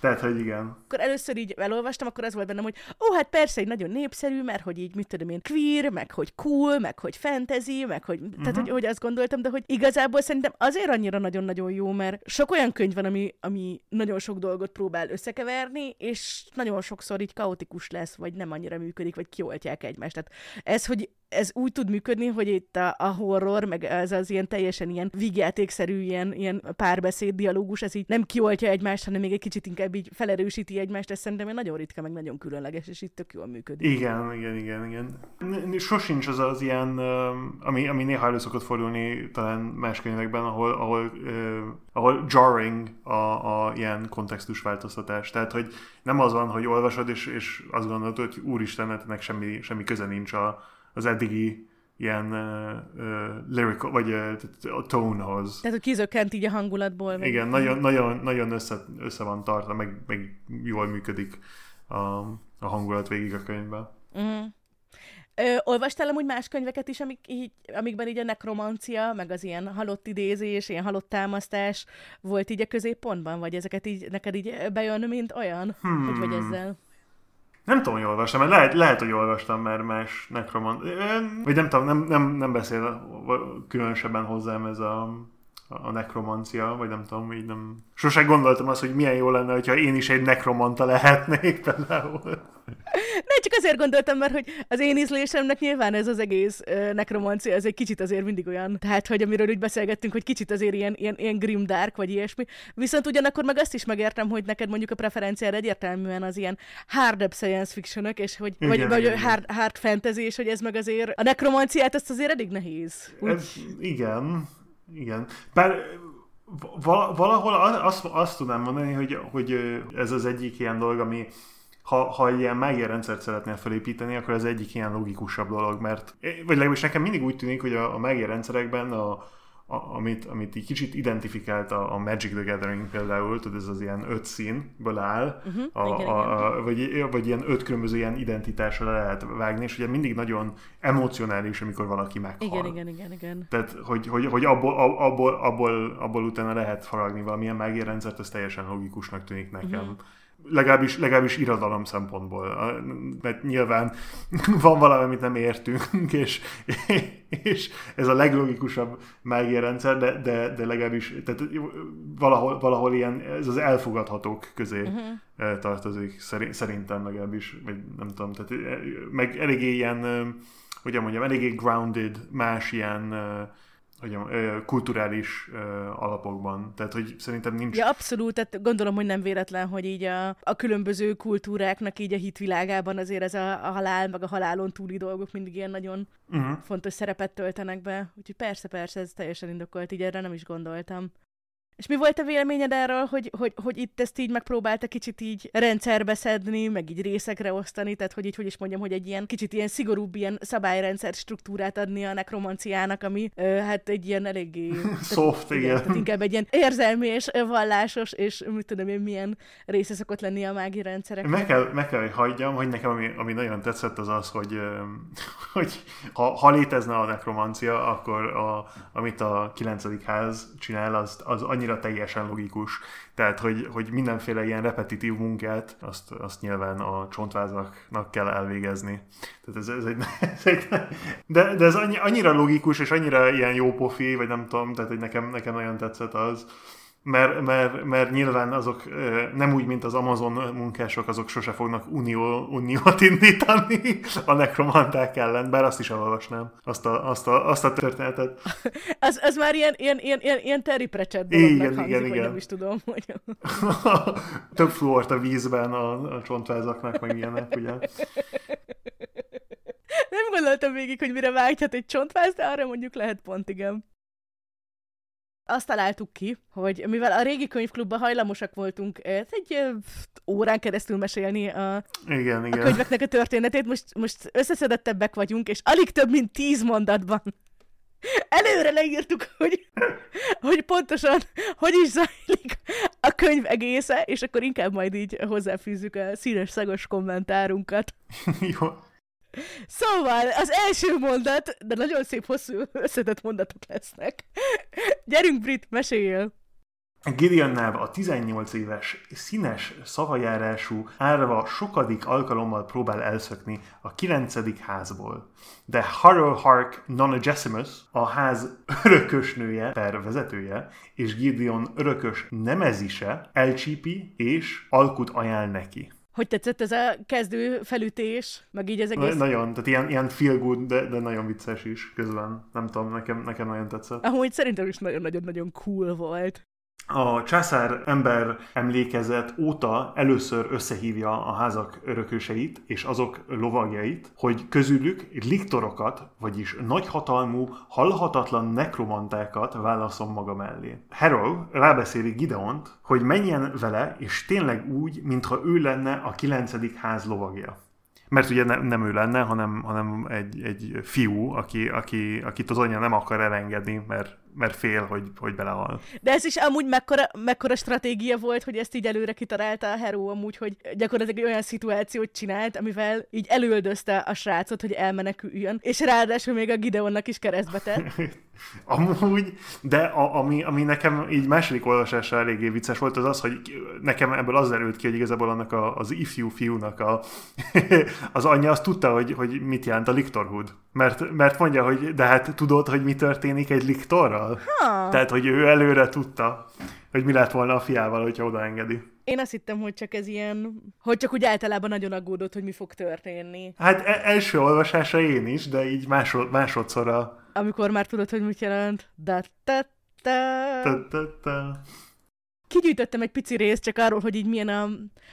tehát, hogy igen. Akkor először így elolvastam, akkor az volt bennem, hogy ó, hát persze, egy nagyon népszerű, mert hogy így, mit tudom én, queer, meg hogy cool, meg hogy fantasy, meg hogy, uh-huh. tehát, hogy, hogy azt gondoltam, de hogy igazából szerintem azért annyira nagyon-nagyon jó, mert sok olyan könyv van, ami, ami nagyon sok dolgot próbál összekeverni, és nagyon sokszor így kaotikus lesz, vagy nem annyira működik, vagy kioltják egymást. Tehát ez, hogy ez úgy tud működni, hogy itt a, a horror, meg ez az ilyen teljesen ilyen vígjátékszerű ilyen, ilyen párbeszéd, dialógus, ez így nem kioltja egymást, hanem még egy kicsit inkább így felerősíti egymást, ez szerintem nagyon ritka, meg nagyon különleges, és itt tök jól működik. Igen, igen, igen, igen. Sosincs az az ilyen, ami, ami néha elő szokott fordulni talán más könyvekben, ahol, ahol, ahol jarring a, a ilyen kontextusváltoztatás. Tehát, hogy nem az van, hogy olvasod, és, és azt gondolod, hogy úristen, ennek semmi, semmi köze nincs a, az eddigi ilyen uh, uh, lyrical, vagy uh, a tonehoz. Tehát, hogy kizökkent így a hangulatból. Meg... Igen, nagyon, nagyon, nagyon össze, össze van tartva, meg, meg jól működik a, a hangulat végig a könyvben. Uh-huh. Ö, olvastál amúgy más könyveket is, amik így, amikben így a nekromancia, meg az ilyen halott idézés, ilyen halott támasztás volt így a középpontban? Vagy ezeket így neked így bejön, mint olyan? Hmm. Hogy vagy ezzel? Nem tudom, hogy olvastam, mert lehet, lehet hogy olvastam már más nekromant. Vagy nem tudom, nem, nem, nem beszél különösebben hozzám ez a, a nekromancia, vagy nem tudom, így nem... Sose gondoltam azt, hogy milyen jó lenne, hogyha én is egy nekromanta lehetnék például. Ne, csak azért gondoltam, mert hogy az én ízlésemnek nyilván ez az egész uh, nekromancia, ez egy kicsit azért mindig olyan, tehát hogy amiről úgy beszélgettünk, hogy kicsit azért ilyen, ilyen, ilyen grim dark, vagy ilyesmi. Viszont ugyanakkor meg azt is megértem, hogy neked mondjuk a preferenciád egyértelműen az ilyen hard science fiction és hogy, igen, vagy, igen, vagy igen. Hard, hard fantasy, és hogy ez meg azért a nekromanciát, ezt azért elég nehéz. Úgy... Ez, igen, igen. Bár valahol azt, azt tudnám mondani, hogy, hogy ez az egyik ilyen dolog, ami ha, ha ilyen mágia rendszert szeretnél felépíteni, akkor ez egyik ilyen logikusabb dolog, mert, vagy legalábbis nekem mindig úgy tűnik, hogy a, a mágia rendszerekben a, a, amit, amit így kicsit identifikált a, a Magic the Gathering például, tudod, ez az ilyen öt színből áll, uh-huh, a, igen, a, a, vagy, vagy ilyen öt különböző ilyen identitásra lehet vágni, és ugye mindig nagyon emocionális, amikor valaki meghal. Igen, igen, igen, igen. Tehát, hogy, hogy, hogy abból, abból, abból, abból utána lehet faragni valamilyen mágia rendszert, ez teljesen logikusnak tűnik nekem. Uh-huh legalábbis, legalábbis irodalom szempontból, mert nyilván van valami, amit nem értünk, és, és ez a leglogikusabb rendszer, de, de, de legalábbis tehát valahol, valahol ilyen, ez az elfogadhatók közé uh-huh. tartozik, szerintem legalábbis, vagy nem tudom, tehát meg eléggé ilyen, hogyan mondjam, eléggé grounded, más ilyen hogy kulturális alapokban. Tehát, hogy szerintem nincs... Ja, abszolút, tehát gondolom, hogy nem véletlen, hogy így a, a különböző kultúráknak így a hitvilágában azért ez a, a halál, meg a halálon túli dolgok mindig ilyen nagyon uh-huh. fontos szerepet töltenek be. Úgyhogy persze, persze, ez teljesen indokolt, így erre nem is gondoltam. És mi volt a véleményed erről, hogy, hogy, hogy itt ezt így megpróbálta kicsit így rendszerbe szedni, meg így részekre osztani, tehát hogy így, hogy is mondjam, hogy egy ilyen kicsit ilyen szigorúbb ilyen szabályrendszer struktúrát adni a nekromanciának, ami ö, hát egy ilyen eléggé... Soft, igen. igen. Tehát inkább egy ilyen érzelmi és vallásos, és mit tudom én, milyen része szokott lenni a mági rendszerek. Meg kell, meg kell, hogy hagyjam, hogy nekem ami, ami nagyon tetszett az az, hogy, hogy ha, ha létezne a nekromancia, akkor a, amit a 9. ház csinál, az, az annyi annyira teljesen logikus. Tehát, hogy, hogy mindenféle ilyen repetitív munkát, azt, azt nyilván a csontvázaknak kell elvégezni. Tehát ez, ez, egy, ez egy, de, de ez annyi, annyira logikus, és annyira ilyen jó pofi, vagy nem tudom, tehát hogy nekem, nekem nagyon tetszett az, mert, mert, mert nyilván azok nem úgy, mint az Amazon munkások, azok sose fognak unió, uniót indítani a nekromanták ellen, bár azt is elolvasnám, azt a, azt a, azt a történetet. az, az már ilyen, ilyen, ilyen, ilyen, ilyen Terry Pratchett igen, hangzik, igen, igen. nem is tudom. Hogy... Több fluort a vízben a, a csontvázaknak, meg ilyenek, ugye? Nem gondoltam végig, hogy mire vágyhat egy csontváz, de arra mondjuk lehet pont, igen azt találtuk ki, hogy mivel a régi könyvklubban hajlamosak voltunk egy órán keresztül mesélni a, igen, igen. a könyveknek a történetét, most, most összeszedettebbek vagyunk, és alig több, mint tíz mondatban előre leírtuk, hogy, hogy pontosan hogy is zajlik a könyv egésze, és akkor inkább majd így hozzáfűzzük a színes szagos kommentárunkat. Jó. Szóval, az első mondat, de nagyon szép hosszú összetett mondatok lesznek. Gyerünk, Brit, meséljél! Gideon Nav a 18 éves, színes szavajárású árva sokadik alkalommal próbál elszökni a 9. házból. De Harrow Hark Nonagesimus, a ház örökös nője, per vezetője, és Gideon örökös nemezise elcsípi és alkut ajánl neki. Hogy tetszett ez a kezdő felütés, meg így az egész? Nagyon, tehát ilyen, ilyen feel good, de, de nagyon vicces is közben. Nem tudom, nekem, nekem nagyon tetszett. Amúgy szerintem is nagyon-nagyon-nagyon cool volt a császár ember emlékezet óta először összehívja a házak örököseit és azok lovagjait, hogy közülük liktorokat, vagyis nagyhatalmú, halhatatlan nekromantákat válaszom maga mellé. Harrow rábeszéli Gideont, hogy menjen vele, és tényleg úgy, mintha ő lenne a kilencedik ház lovagja mert ugye ne, nem ő lenne, hanem, hanem egy, egy fiú, aki, aki, akit az anyja nem akar elengedni, mert mert fél, hogy, hogy belehal. De ez is amúgy mekkora, mekkora stratégia volt, hogy ezt így előre kitalálta a Hero amúgy, hogy gyakorlatilag egy olyan szituációt csinált, amivel így előldözte a srácot, hogy elmeneküljön, és ráadásul még a Gideonnak is keresztbe tett. Amúgy, de a, ami, ami nekem így második olvasásra eléggé vicces volt, az az, hogy nekem ebből az derült ki, hogy igazából annak a, az ifjú fiúnak a, az anyja azt tudta, hogy, hogy mit jelent a Liktorhood. Mert, mert mondja, hogy de hát tudod, hogy mi történik egy Liktorral? Ha. Tehát, hogy ő előre tudta, hogy mi lett volna a fiával, hogyha odaengedi. Én azt hittem, hogy csak ez ilyen, hogy csak úgy általában nagyon aggódott, hogy mi fog történni. Hát e- első olvasásra én is, de így másod, másodszorra amikor már tudod, hogy mit jelent. Da, da, da. Da, da, da. Kigyűjtöttem egy pici részt csak arról, hogy így milyen a...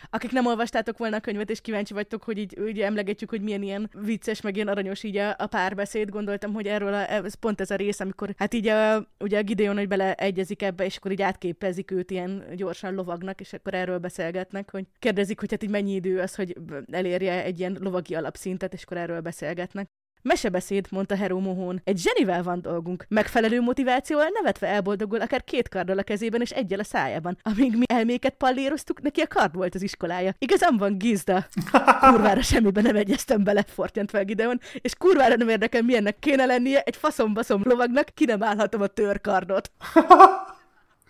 Akik nem olvastátok volna a könyvet, és kíváncsi vagytok, hogy így ugye emlegetjük, hogy milyen ilyen vicces, meg ilyen aranyos így a, a párbeszéd. Gondoltam, hogy erről a, ez pont ez a rész, amikor hát így a, ugye a Gideon, hogy beleegyezik ebbe, és akkor így átképezik őt ilyen gyorsan lovagnak, és akkor erről beszélgetnek, hogy kérdezik, hogy hát így mennyi idő az, hogy elérje egy ilyen lovagi alapszintet, és akkor erről beszélgetnek. Mesebeszéd, mondta Hero Mohón. Egy zsenivel van dolgunk. Megfelelő motivációval nevetve elboldogul akár két karddal a kezében és egyel a szájában. Amíg mi elméket palléroztuk, neki a kard volt az iskolája. Igazán van gizda. Kurvára semmibe nem egyeztem bele, fortyant fel Gideon, és kurvára nem érdekel, milyennek kéne lennie egy faszombaszom lovagnak, ki nem állhatom a törkardot.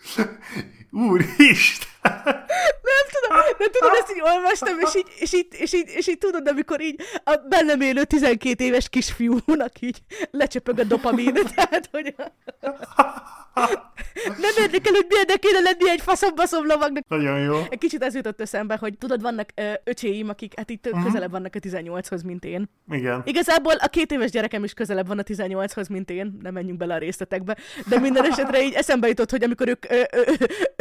Úristen! Nem tudom, nem tudom, ezt így olvastam, és így, és így, és így, és így tudod, amikor így a bennem élő 12 éves kisfiúnak így lecsöpög a dopamin, tehát, hogy... Nem érdekel, hogy milyennek kéne lenni egy faszom lovagnak. Nagyon jó. Egy kicsit ez jutott eszembe, hogy tudod, vannak ö, öcséim, akik hát itt uh-huh. közelebb vannak a 18-hoz, mint én. Igen. Igazából a két éves gyerekem is közelebb van a 18-hoz, mint én. Nem menjünk bele a részletekbe. De minden esetre így eszembe jutott, hogy amikor ők, ö, ö, ö,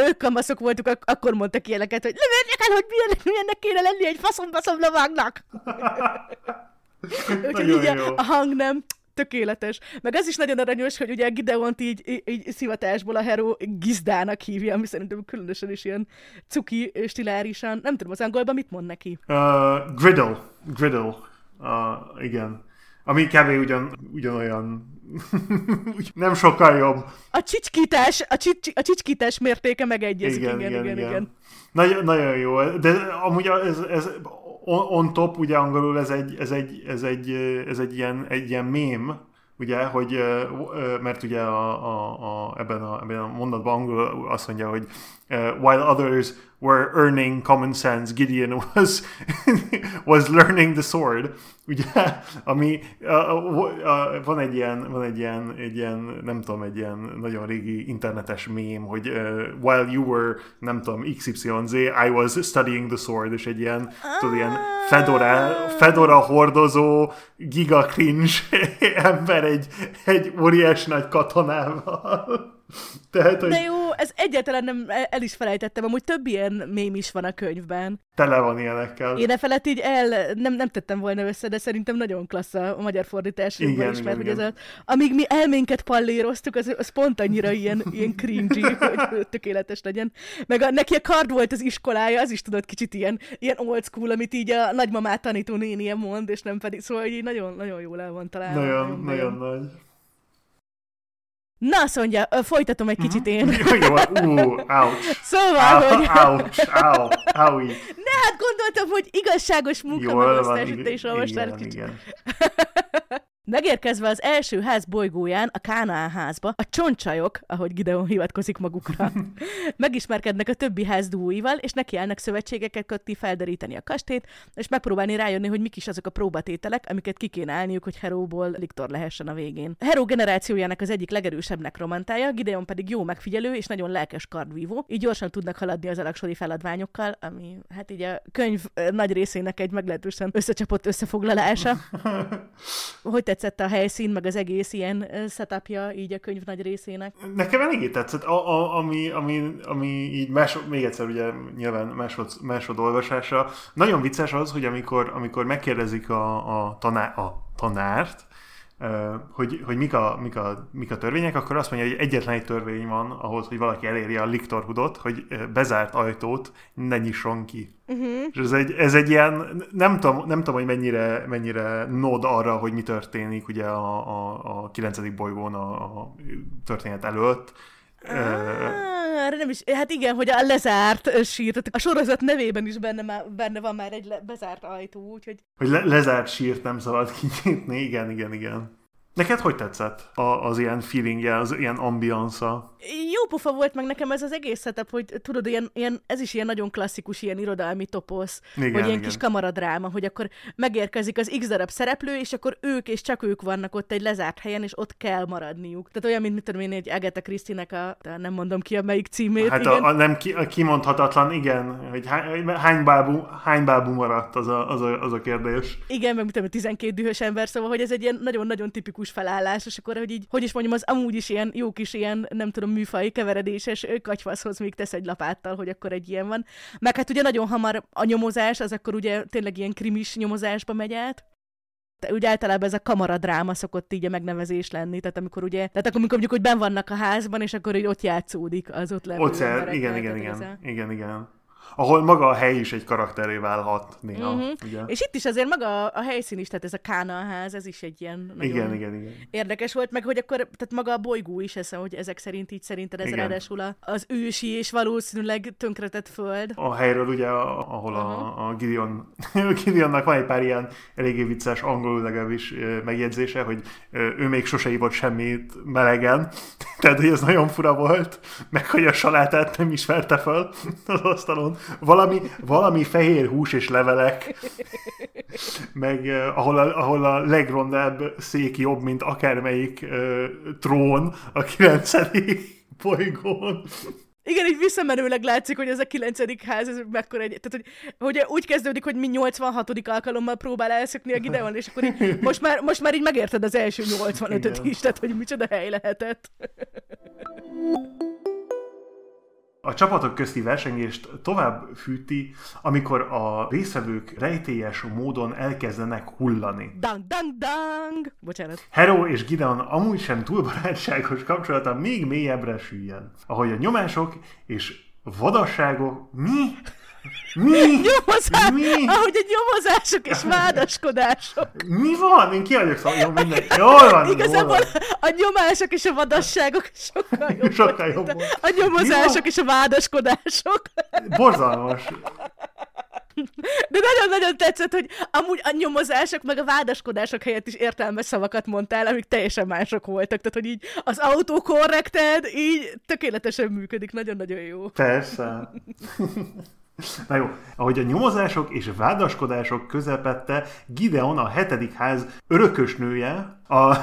ők kamaszok voltunk, ak- akkor mondtak ilyeneket, hogy nem érdekel, hogy milyennek, milyennek kéne lenni egy faszom lovagnak. Úgyhogy így a, a hang nem tökéletes. Meg az is nagyon aranyos, hogy ugye Gideont így, így, így szivatásból a hero Gizdának hívja, ami szerintem különösen is ilyen cuki, stilárisan. Nem tudom, az angolban mit mond neki? Uh, griddle. Griddle. Uh, igen. Ami kb. Ugyan, ugyanolyan nem sokkal jobb. A csicskítás, a, csics, a csicskítás mértéke megegyezik. Igen, igen, igen. igen. igen. Nagyon, nagyon jó. De amúgy ez, ez on, on top, ugye angolul ez egy, ez egy, ez egy, ez egy ilyen, egy ilyen mém, ugye, hogy, mert ugye a, a, a, ebben, a, ebben a mondatban angol azt mondja, hogy uh, while others were earning common sense, Gideon was was learning the sword. Ugye, ami uh, uh, van egy ilyen, van egy ilyen, egy ilyen, nem tudom, egy ilyen nagyon régi internetes mém, hogy uh, while you were, nem tudom, XYZ, I was studying the sword, és egy ilyen, tudod, ilyen Fedora, Fedora hordozó, giga cringe ember egy, egy óriás nagy katonával. Tehát, hogy... De jó, ez egyáltalán nem, el is felejtettem, amúgy több ilyen mém is van a könyvben. Tele van ilyenekkel. Én e felett így el, nem, nem tettem volna össze, de szerintem nagyon klassz a, magyar fordítás. Igen, is, igen, mert igen. Ez a, amíg mi elménket palléroztuk, az, az pont annyira ilyen, ilyen cringy, hogy tökéletes legyen. Meg a, neki a kard volt az iskolája, az is tudod kicsit ilyen, ilyen old school, amit így a nagymamát tanító nénie mond, és nem pedig, szóval így nagyon, nagyon jól el van találva. Nagyon, nagyon, nagyon nagy. Na, azt mondja, folytatom egy kicsit én. Jó, jó, ú, ouch. Szóval, hogy... Ouch, au, aui. Ne, hát gondoltam, hogy igazságos munka Jól van, igen, olvastál igen, kicsit. igen. Megérkezve az első ház bolygóján, a Kánaán házba, a csoncsajok, ahogy Gideon hivatkozik magukra, megismerkednek a többi ház dúóival, és nekiállnak szövetségeket kötni, felderíteni a kastélyt, és megpróbálni rájönni, hogy mik is azok a próbatételek, amiket ki kéne állniuk, hogy Heróból Liktor lehessen a végén. Heró generációjának az egyik legerősebb nekromantája, Gideon pedig jó megfigyelő és nagyon lelkes kardvívó, így gyorsan tudnak haladni az alaksori feladványokkal, ami hát így a könyv nagy részének egy meglehetősen összecsapott összefoglalása. Hogy tetszett a helyszín, meg az egész ilyen setupja így a könyv nagy részének? Nekem eléggé tetszett, a, a, ami, ami, ami így másod, még egyszer ugye nyilván másod, másod olvasása. Nagyon vicces az, hogy amikor, amikor megkérdezik a, a, taná, a tanárt, hogy, hogy mik, a, mik, a, mik a törvények, akkor azt mondja, hogy egyetlen egy törvény van ahhoz, hogy valaki eléri a liktorhudot, hogy bezárt ajtót ne nyisson ki. Uh-huh. És ez egy, ez egy ilyen, nem tudom, nem tudom hogy mennyire, mennyire nod arra, hogy mi történik ugye a, a, a 9. bolygón a, a történet előtt. Ah, erre nem is, hát igen, hogy a lezárt sír, tehát a sorozat nevében is benne, már, benne van már egy le, bezárt ajtó, úgyhogy Hogy le, lezárt sírt nem szabad kinyitni, igen, igen, igen. Neked hogy tetszett a, az ilyen feelingje, az ilyen ambianza? jó pofa volt meg nekem ez az egész setup, hogy tudod, ilyen, ilyen, ez is ilyen nagyon klasszikus, ilyen irodalmi toposz, Igen, hogy ilyen igen. kis kamaradráma, hogy akkor megérkezik az X darab szereplő, és akkor ők és csak ők vannak ott egy lezárt helyen, és ott kell maradniuk. Tehát olyan, mint mit tudom én, egy Agatha Christie-nek a, nem mondom ki a melyik címét, Hát igen. a, a nem ki, a kimondhatatlan, igen, hogy hány, hány, bábú, hány bábú maradt, az a, az a, az a kérdés. Igen, meg mit tudom, 12 dühös ember, szóval, hogy ez egy ilyen nagyon-nagyon tipikus felállás, és akkor, hogy így, hogy is mondjam, az amúgy is ilyen jó kis ilyen, nem tudom, műfaj keveredéses katyfaszhoz még tesz egy lapáttal, hogy akkor egy ilyen van. Meg hát ugye nagyon hamar a nyomozás, az akkor ugye tényleg ilyen krimis nyomozásba megy át. Ugye általában ez a kamaradráma szokott így a megnevezés lenni, tehát amikor ugye, tehát akkor amikor mondjuk, hogy ben vannak a házban, és akkor így ott játszódik az ott levő Ott igen, igen, igen, igen, igen. Ahol maga a hely is egy karakteré válhat néha, Mhm. ugye? És itt is azért maga a, helyszín is, tehát ez a Kána ház, ez is egy ilyen nagyon Igen, igen, igen. érdekes volt, meg hogy akkor, tehát maga a bolygó is ez, hogy ezek szerint így szerinted ez Igen. ráadásul a- az ősi és valószínűleg tönkretett föld. A helyről ugye, ahol a, a Gideon, Gideonnak van egy pár ilyen eléggé vicces, angolul legalábbis megjegyzése, hogy ő még sose ivott semmit melegen, tehát hogy ez nagyon fura volt, meg hogy a salátát nem ismerte fel az asztalon. Valami, valami fehér hús és levelek, meg ö, ahol a, ahol a legrondább szék jobb, mint akármelyik ö, trón a 9. bolygón. Igen, így visszamenőleg látszik, hogy ez a kilencedik ház, ez mekkora egy... Tehát, hogy, hogy úgy kezdődik, hogy mi 86. alkalommal próbál elszökni a Gideon, és akkor így, most, már, most már így megérted az első 85-öt Igen. is, tehát hogy micsoda hely lehetett. A csapatok közti versengést tovább fűti, amikor a résztvevők rejtélyes módon elkezdenek hullani. Dang, dang, dang! Bocsánat. Hero és Gideon amúgy sem túl barátságos kapcsolata még mélyebbre süllyed. Ahogy a nyomások és vadasságok... Mi? Mi? Nyomozás! Mi? Ahogy a nyomozások és vádaskodások. Mi van? Én ki vagyok szó? Jó, minden. Jól van, Igazából jól van. a nyomások és a vadasságok sokkal jobb. Sokkal jobb A nyomozások és a vádaskodások. Borzalmas. De nagyon-nagyon tetszett, hogy amúgy a nyomozások meg a vádaskodások helyett is értelmes szavakat mondtál, amik teljesen mások voltak. Tehát, hogy így az autocorrected így tökéletesen működik. Nagyon-nagyon jó. Persze. Na jó, ahogy a nyomozások és vádaskodások közepette Gideon a hetedik ház örökösnője a,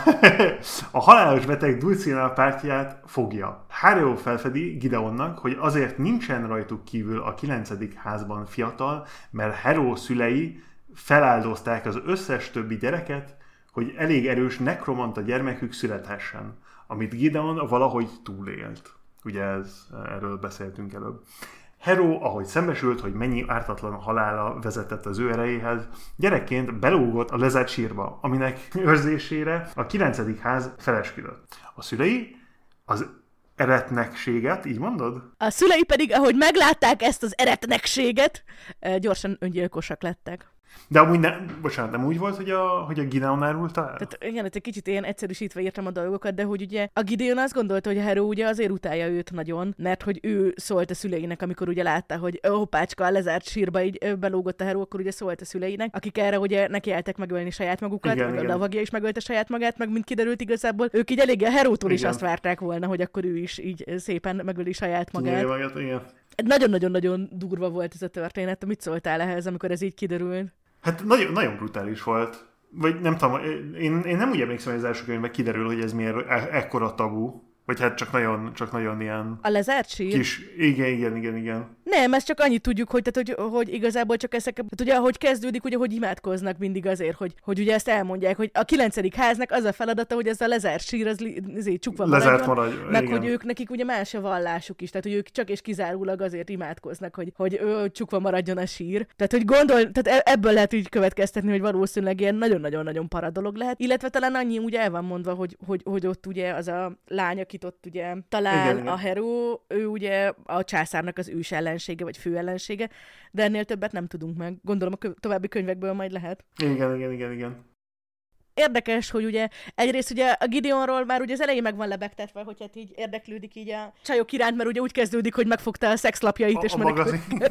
a halálos beteg Dulcina pártját fogja. Harrow felfedi Gideonnak, hogy azért nincsen rajtuk kívül a kilencedik házban fiatal, mert Harrow szülei feláldozták az összes többi gyereket, hogy elég erős nekromanta gyermekük születhessen, amit Gideon valahogy túlélt. Ugye ez, erről beszéltünk előbb. Hero, ahogy szembesült, hogy mennyi ártatlan halála vezetett az ő erejéhez, gyerekként belógott a lezárt sírba, aminek őrzésére a 9. ház felesküdött. A szülei az eretnekséget, így mondod? A szülei pedig, ahogy meglátták ezt az eretnekséget, gyorsan öngyilkosak lettek. De amúgy nem, bocsánat, nem úgy volt, hogy a, hogy a Gideon árulta el? Tehát igen, egy kicsit ilyen egyszerűsítve írtam a dolgokat, de hogy ugye a Gideon azt gondolta, hogy a Hero ugye azért utálja őt nagyon, mert hogy ő szólt a szüleinek, amikor ugye látta, hogy hoppácska a lezárt sírba így belógott a Hero, akkor ugye szólt a szüleinek, akik erre ugye nekiálltak megölni saját magukat, igen, meg igen. a Lavagja is megölte saját magát, meg mint kiderült igazából, ők így eléggé a Herótól is azt várták volna, hogy akkor ő is így szépen megöli saját magát. Igen, igen. Nagyon-nagyon-nagyon durva volt ez a történet. Mit szóltál ehhez, amikor ez így kiderült? Hát nagyon, nagyon brutális volt. Vagy nem tudom, én, én nem úgy emlékszem, hogy az első könyvben kiderül, hogy ez miért e- ekkora tabu. Vagy hát csak nagyon, csak nagyon ilyen... A lezárt sír? Kis, igen, igen, igen, igen. Nem, ezt csak annyit tudjuk, hogy, tehát, hogy, hogy igazából csak ezek, hát ugye ahogy kezdődik, ugye, hogy imádkoznak mindig azért, hogy, hogy ugye ezt elmondják, hogy a kilencedik háznak az a feladata, hogy ez a lezárt sír, az azért csukva Lezárt maradjon, maradj, meg igen. hogy ők nekik ugye más a vallásuk is, tehát hogy ők csak és kizárólag azért imádkoznak, hogy, hogy ő, csukva maradjon a sír. Tehát, hogy gondol, tehát e- ebből lehet így következtetni, hogy valószínűleg ilyen nagyon-nagyon-nagyon para dolog lehet, illetve talán annyi ugye el van mondva, hogy, hogy, hogy ott ugye az a lány, akit ott ugye talán igen, a Hero, ő ugye a császárnak az ős ellen ellensége, vagy fő ellensége, de ennél többet nem tudunk meg. Gondolom a további könyvekből majd lehet. Igen, igen, igen, igen érdekes, hogy ugye egyrészt ugye a Gideonról már ugye az elején meg van lebegtetve, hogy hát így érdeklődik így a csajok iránt, mert ugye úgy kezdődik, hogy megfogta a szexlapjait, a, és a, magazin...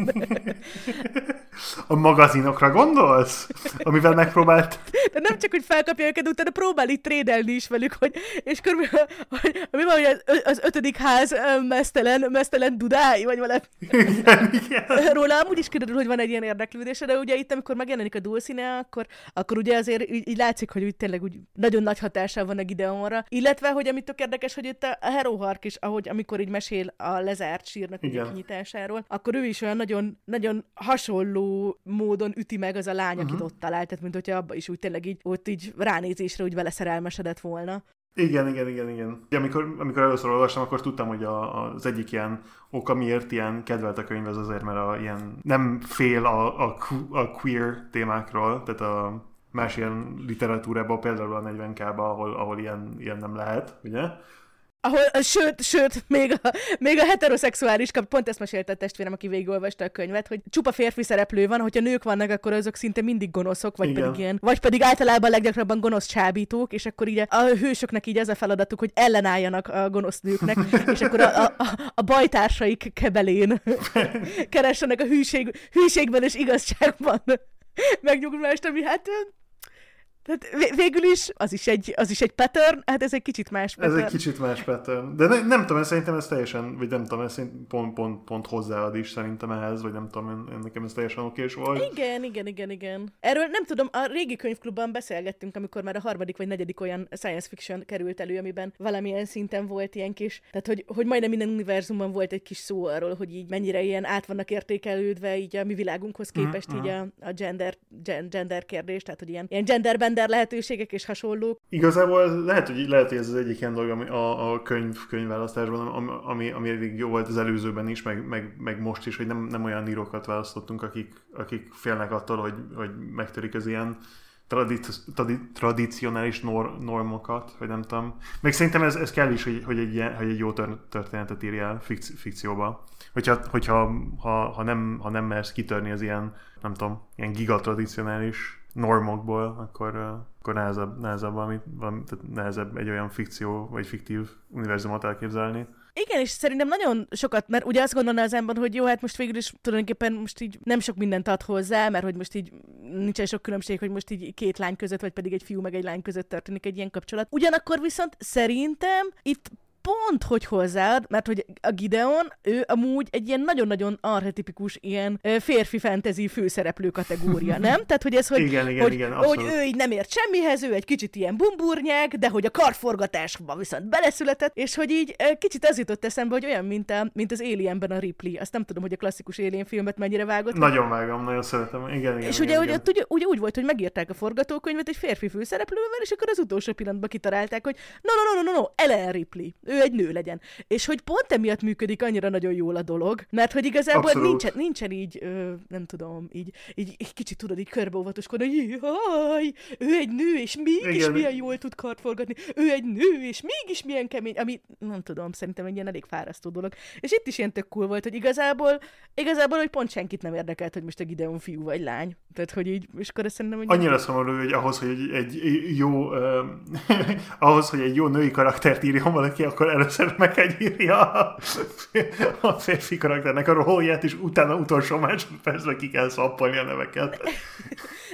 a magazinokra gondolsz? Amivel megpróbált? De nem csak, hogy felkapja őket, utána próbál itt trédelni is velük, hogy, és körülbelül, hogy, mi van, hogy az, az ötödik ház mesztelen, mesztelen dudái, vagy valami. Igen, igen. Róla amúgy is kiderül, hogy van egy ilyen érdeklődése, de ugye itt, amikor megjelenik a Dulcine, akkor, akkor ugye azért így, így látszik, hogy úgy tényleg úgy nagyon nagy hatással van a Gideonra. Illetve, hogy amit tök érdekes, hogy itt a Hero Hark is, ahogy amikor így mesél a lezárt sírnak ugye kinyitásáról, akkor ő is olyan nagyon, nagyon hasonló módon üti meg az a lány, uh-huh. akit ott talált, tehát mint hogyha abba is úgy tényleg így, ott így ránézésre úgy vele szerelmesedett volna. Igen, igen, igen, igen. Amikor, amikor először olvastam, akkor tudtam, hogy a, az egyik ilyen oka, miért ilyen kedvelt a könyv, az azért, mert a, ilyen nem fél a, a, a queer témákról, tehát a más ilyen literatúrában, például a 40K-ba, ahol, ahol ilyen, ilyen nem lehet, ugye? ahol, sőt, sőt, még a, még a heteroszexuális kap, pont ezt mesélte a testvérem, aki végigolvasta a könyvet, hogy csupa férfi szereplő van, hogyha nők vannak, akkor azok szinte mindig gonoszok, vagy Igen. pedig ilyen, vagy pedig általában leggyakrabban gonosz csábítók, és akkor így a hősöknek így ez a feladatuk, hogy ellenálljanak a gonosz nőknek, és akkor a, a, a bajtársaik kebelén keressenek a hűség, hűségben és igazságban megnyugvást, ami hát tehát végül is az is, egy, az is egy pattern, hát ez egy kicsit más pattern. Ez egy kicsit más pattern. De ne, nem tudom, szerintem ez teljesen, vagy nem tudom, ez pont, pont, pont hozzáad is szerintem ehhez, vagy nem tudom, én, nekem ez teljesen okés volt. Igen, igen, igen, igen. Erről nem tudom, a régi könyvklubban beszélgettünk, amikor már a harmadik vagy negyedik olyan science fiction került elő, amiben valamilyen szinten volt ilyen kis, tehát hogy, hogy majdnem minden univerzumban volt egy kis szó arról, hogy így mennyire ilyen át vannak értékelődve így a mi világunkhoz képest mm-hmm. így a, a gender, gen, gender kérdés, tehát hogy ilyen, ilyen genderben gender lehetőségek és hasonlók. Igazából lehet, hogy, lehet, hogy ez az egyik ilyen dolog ami a, a könyv, könyvválasztásban, ami, ami eddig jó volt az előzőben is, meg, meg, meg most is, hogy nem, nem olyan írókat választottunk, akik, akik félnek attól, hogy, hogy megtörik az ilyen tradic, tradi, tradicionális nor, normokat, vagy nem tudom. Meg szerintem ez, ez kell is, hogy, hogy, egy, ilyen, hogy egy jó történetet írjál fikci, fikcióba. Hogyha, hogyha ha, ha, nem, ha nem mersz kitörni az ilyen, nem tudom, ilyen gigatradicionális normokból, akkor, akkor nehezebb, nehezebb, valami, valami, tehát nehezebb egy olyan fikció vagy fiktív univerzumot elképzelni. Igen, és szerintem nagyon sokat, mert ugye azt gondolná az ember, hogy jó, hát most végül is tulajdonképpen most így nem sok mindent ad hozzá, mert hogy most így nincsen sok különbség, hogy most így két lány között, vagy pedig egy fiú meg egy lány között történik egy ilyen kapcsolat. Ugyanakkor viszont szerintem itt pont, hogy hozzáad, mert hogy a Gideon, ő amúgy egy ilyen nagyon-nagyon archetipikus ilyen férfi fantasy főszereplő kategória, nem? Tehát, hogy ez, hogy, igen, igen, hogy, igen, hogy ő így nem ért semmihez, ő egy kicsit ilyen bumburnyák, de hogy a karforgatásba viszont beleszületett, és hogy így kicsit az jutott eszembe, hogy olyan, mint, a, mint az Alienben a Ripley. Azt nem tudom, hogy a klasszikus Alien filmet mennyire vágott. Nagyon vágom, nagyon szeretem. Igen, igen, és igen, ugye, igen. Ugye, ugye, ugye, úgy volt, hogy megírták a forgatókönyvet egy férfi főszereplővel, és akkor az utolsó pillanatban kitalálták, hogy no, no, no, no, no, Ellen Ripley. Ő ő egy nő legyen. És hogy pont emiatt működik annyira nagyon jól a dolog, mert hogy igazából nincsen, nincsen így, ö, nem tudom, így, így, így kicsit tudod így körbeóvatoskodni, hogy jaj, ő egy nő, és mégis Igen. milyen jól tud kartforgatni, ő egy nő, és mégis milyen kemény, ami nem tudom, szerintem egy ilyen elég fárasztó dolog. És itt is ilyen tök cool volt, hogy igazából, igazából, hogy pont senkit nem érdekelt, hogy most a Gideon fiú vagy lány. Tehát, hogy így, és akkor szerintem, hogy... Annyira szomorú, hogy ahhoz, hogy egy, egy jó, ahhoz, hogy egy jó női karaktert írjon valaki, akkor először meg kell írja a, a férfi karakternek a rolját, és utána utolsó másodpercben ki kell szappolni a neveket.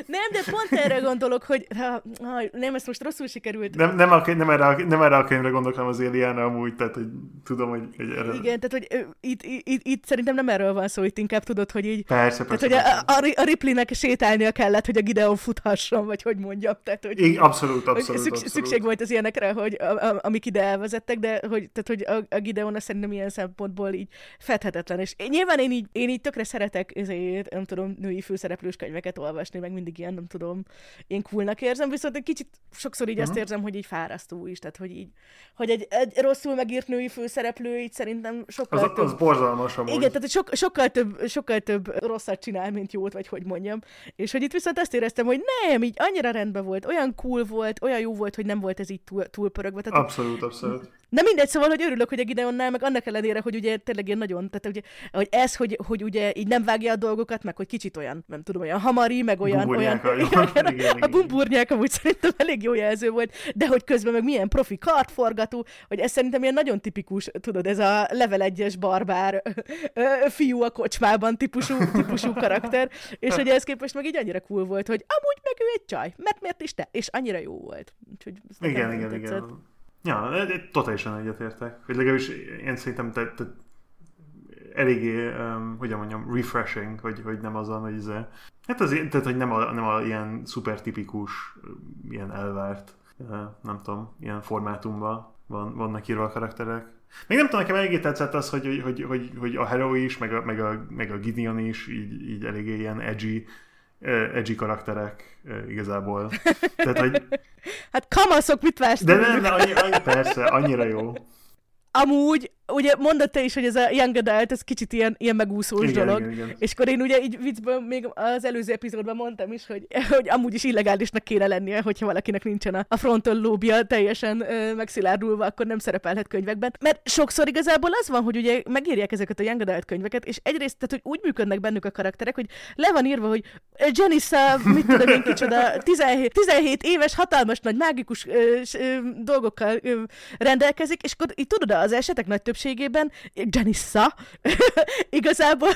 Nem, de pont erre gondolok, hogy ha, ha, nem, ezt most rosszul sikerült. Nem, nem, a, nem, erre, a, nem erre a könyvre gondolok, hanem az Éliána amúgy, tehát hogy tudom, hogy, hogy erre... Igen, tehát hogy uh, itt, itt, itt, szerintem nem erről van szó, itt inkább tudod, hogy így... Persze, persze. Tehát, persze. hogy a, a, a Ripleynek sétálnia kellett, hogy a Gideon futhasson, vagy hogy mondjam. Tehát, hogy, Igen, abszolút, abszolút, hogy szükség, abszolút. szükség volt az ilyenekre, hogy a, a, amik ide elvezettek, de hogy, tehát, hogy a, a Gideon szerintem ilyen szempontból így fedhetetlen. És nyilván én így, én így tökre szeretek ezért, nem tudom, női főszereplős könyveket olvasni, meg mindig ilyen, nem tudom, én coolnak érzem, viszont egy kicsit sokszor így uh-huh. azt érzem, hogy így fárasztó is, tehát hogy így, hogy egy, egy rosszul megírt női főszereplő így szerintem sokkal az, több... Az borzalmas amúgy. Igen, tehát so, sokkal, több, sokkal több rosszat csinál, mint jót, vagy hogy mondjam. És hogy itt viszont azt éreztem, hogy nem, így annyira rendben volt, olyan cool volt, olyan jó volt, hogy nem volt ez így túl, túlpörögve. Tehát, abszolút, abszolút. De mindegy, szóval, hogy örülök, hogy a Gideonnál, meg annak ellenére, hogy ugye tényleg ilyen nagyon, tehát ugye, hogy ez, hogy, hogy ugye így nem vágja a dolgokat, meg hogy kicsit olyan, nem tudom, olyan hamari, meg olyan, olyan igen, igen, igen, a bumburnyák amúgy szerintem elég jó jelző volt, de hogy közben meg milyen profi kartforgató, hogy ez szerintem ilyen nagyon tipikus, tudod, ez a level 1-es barbár fiú a kocsmában típusú, típusú karakter, és hogy ez képest meg így annyira cool volt, hogy amúgy meg ő egy csaj, mert miért is te? És annyira jó volt. Úgyhogy igen, igen, igen. Ja, totálisan egyetértek. Hogy legalábbis én szerintem te, te eléggé, um, hogyan mondjam, refreshing, hogy, hogy nem azon, hogy ez, hát az, tehát, hogy nem a, nem a ilyen szuper tipikus, ilyen elvárt, nem tudom, ilyen formátumban van, vannak írva a karakterek. Még nem tudom, nekem eléggé tetszett az, hogy, hogy, hogy, hogy a Hero is, meg a, meg a, meg a Gideon is így, így eléggé ilyen edgy, edgy karakterek igazából. Tehát, hogy... Hát kamaszok, mit vársz? De nem, de annyi, annyi, persze, annyira jó. Amúgy ugye mondod te is, hogy ez a Young Adult, ez kicsit ilyen, ilyen megúszós igen, dolog. Igen, igen. És akkor én ugye így viccből még az előző epizódban mondtam is, hogy, hogy amúgy is illegálisnak kéne lennie, hogyha valakinek nincsen a, a fronton lóbja teljesen ö, megszilárdulva, akkor nem szerepelhet könyvekben. Mert sokszor igazából az van, hogy ugye megírják ezeket a Young Adult könyveket, és egyrészt, tehát, hogy úgy működnek bennük a karakterek, hogy le van írva, hogy Janissa, mit tudom én kicsoda, 17, 17 éves, hatalmas nagy mágikus ö, ö, dolgokkal ö, rendelkezik, és akkor így tudod, az esetek nagy többség többségében Janissa igazából,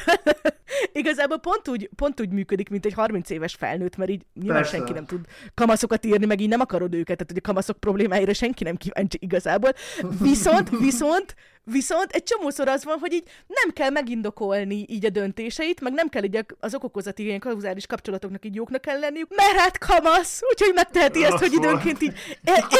igazából pont, úgy, pont úgy működik, mint egy 30 éves felnőtt, mert így nyilván Persze. senki nem tud kamaszokat írni, meg így nem akarod őket, tehát hogy a kamaszok problémáira senki nem kíváncsi igazából. Viszont, viszont Viszont egy csomószor az van, hogy így nem kell megindokolni így a döntéseit, meg nem kell így az okokozati ilyen kauzális kapcsolatoknak így jóknak kell lenniük, mert hát kamasz, úgyhogy megteheti ezt, hogy időnként így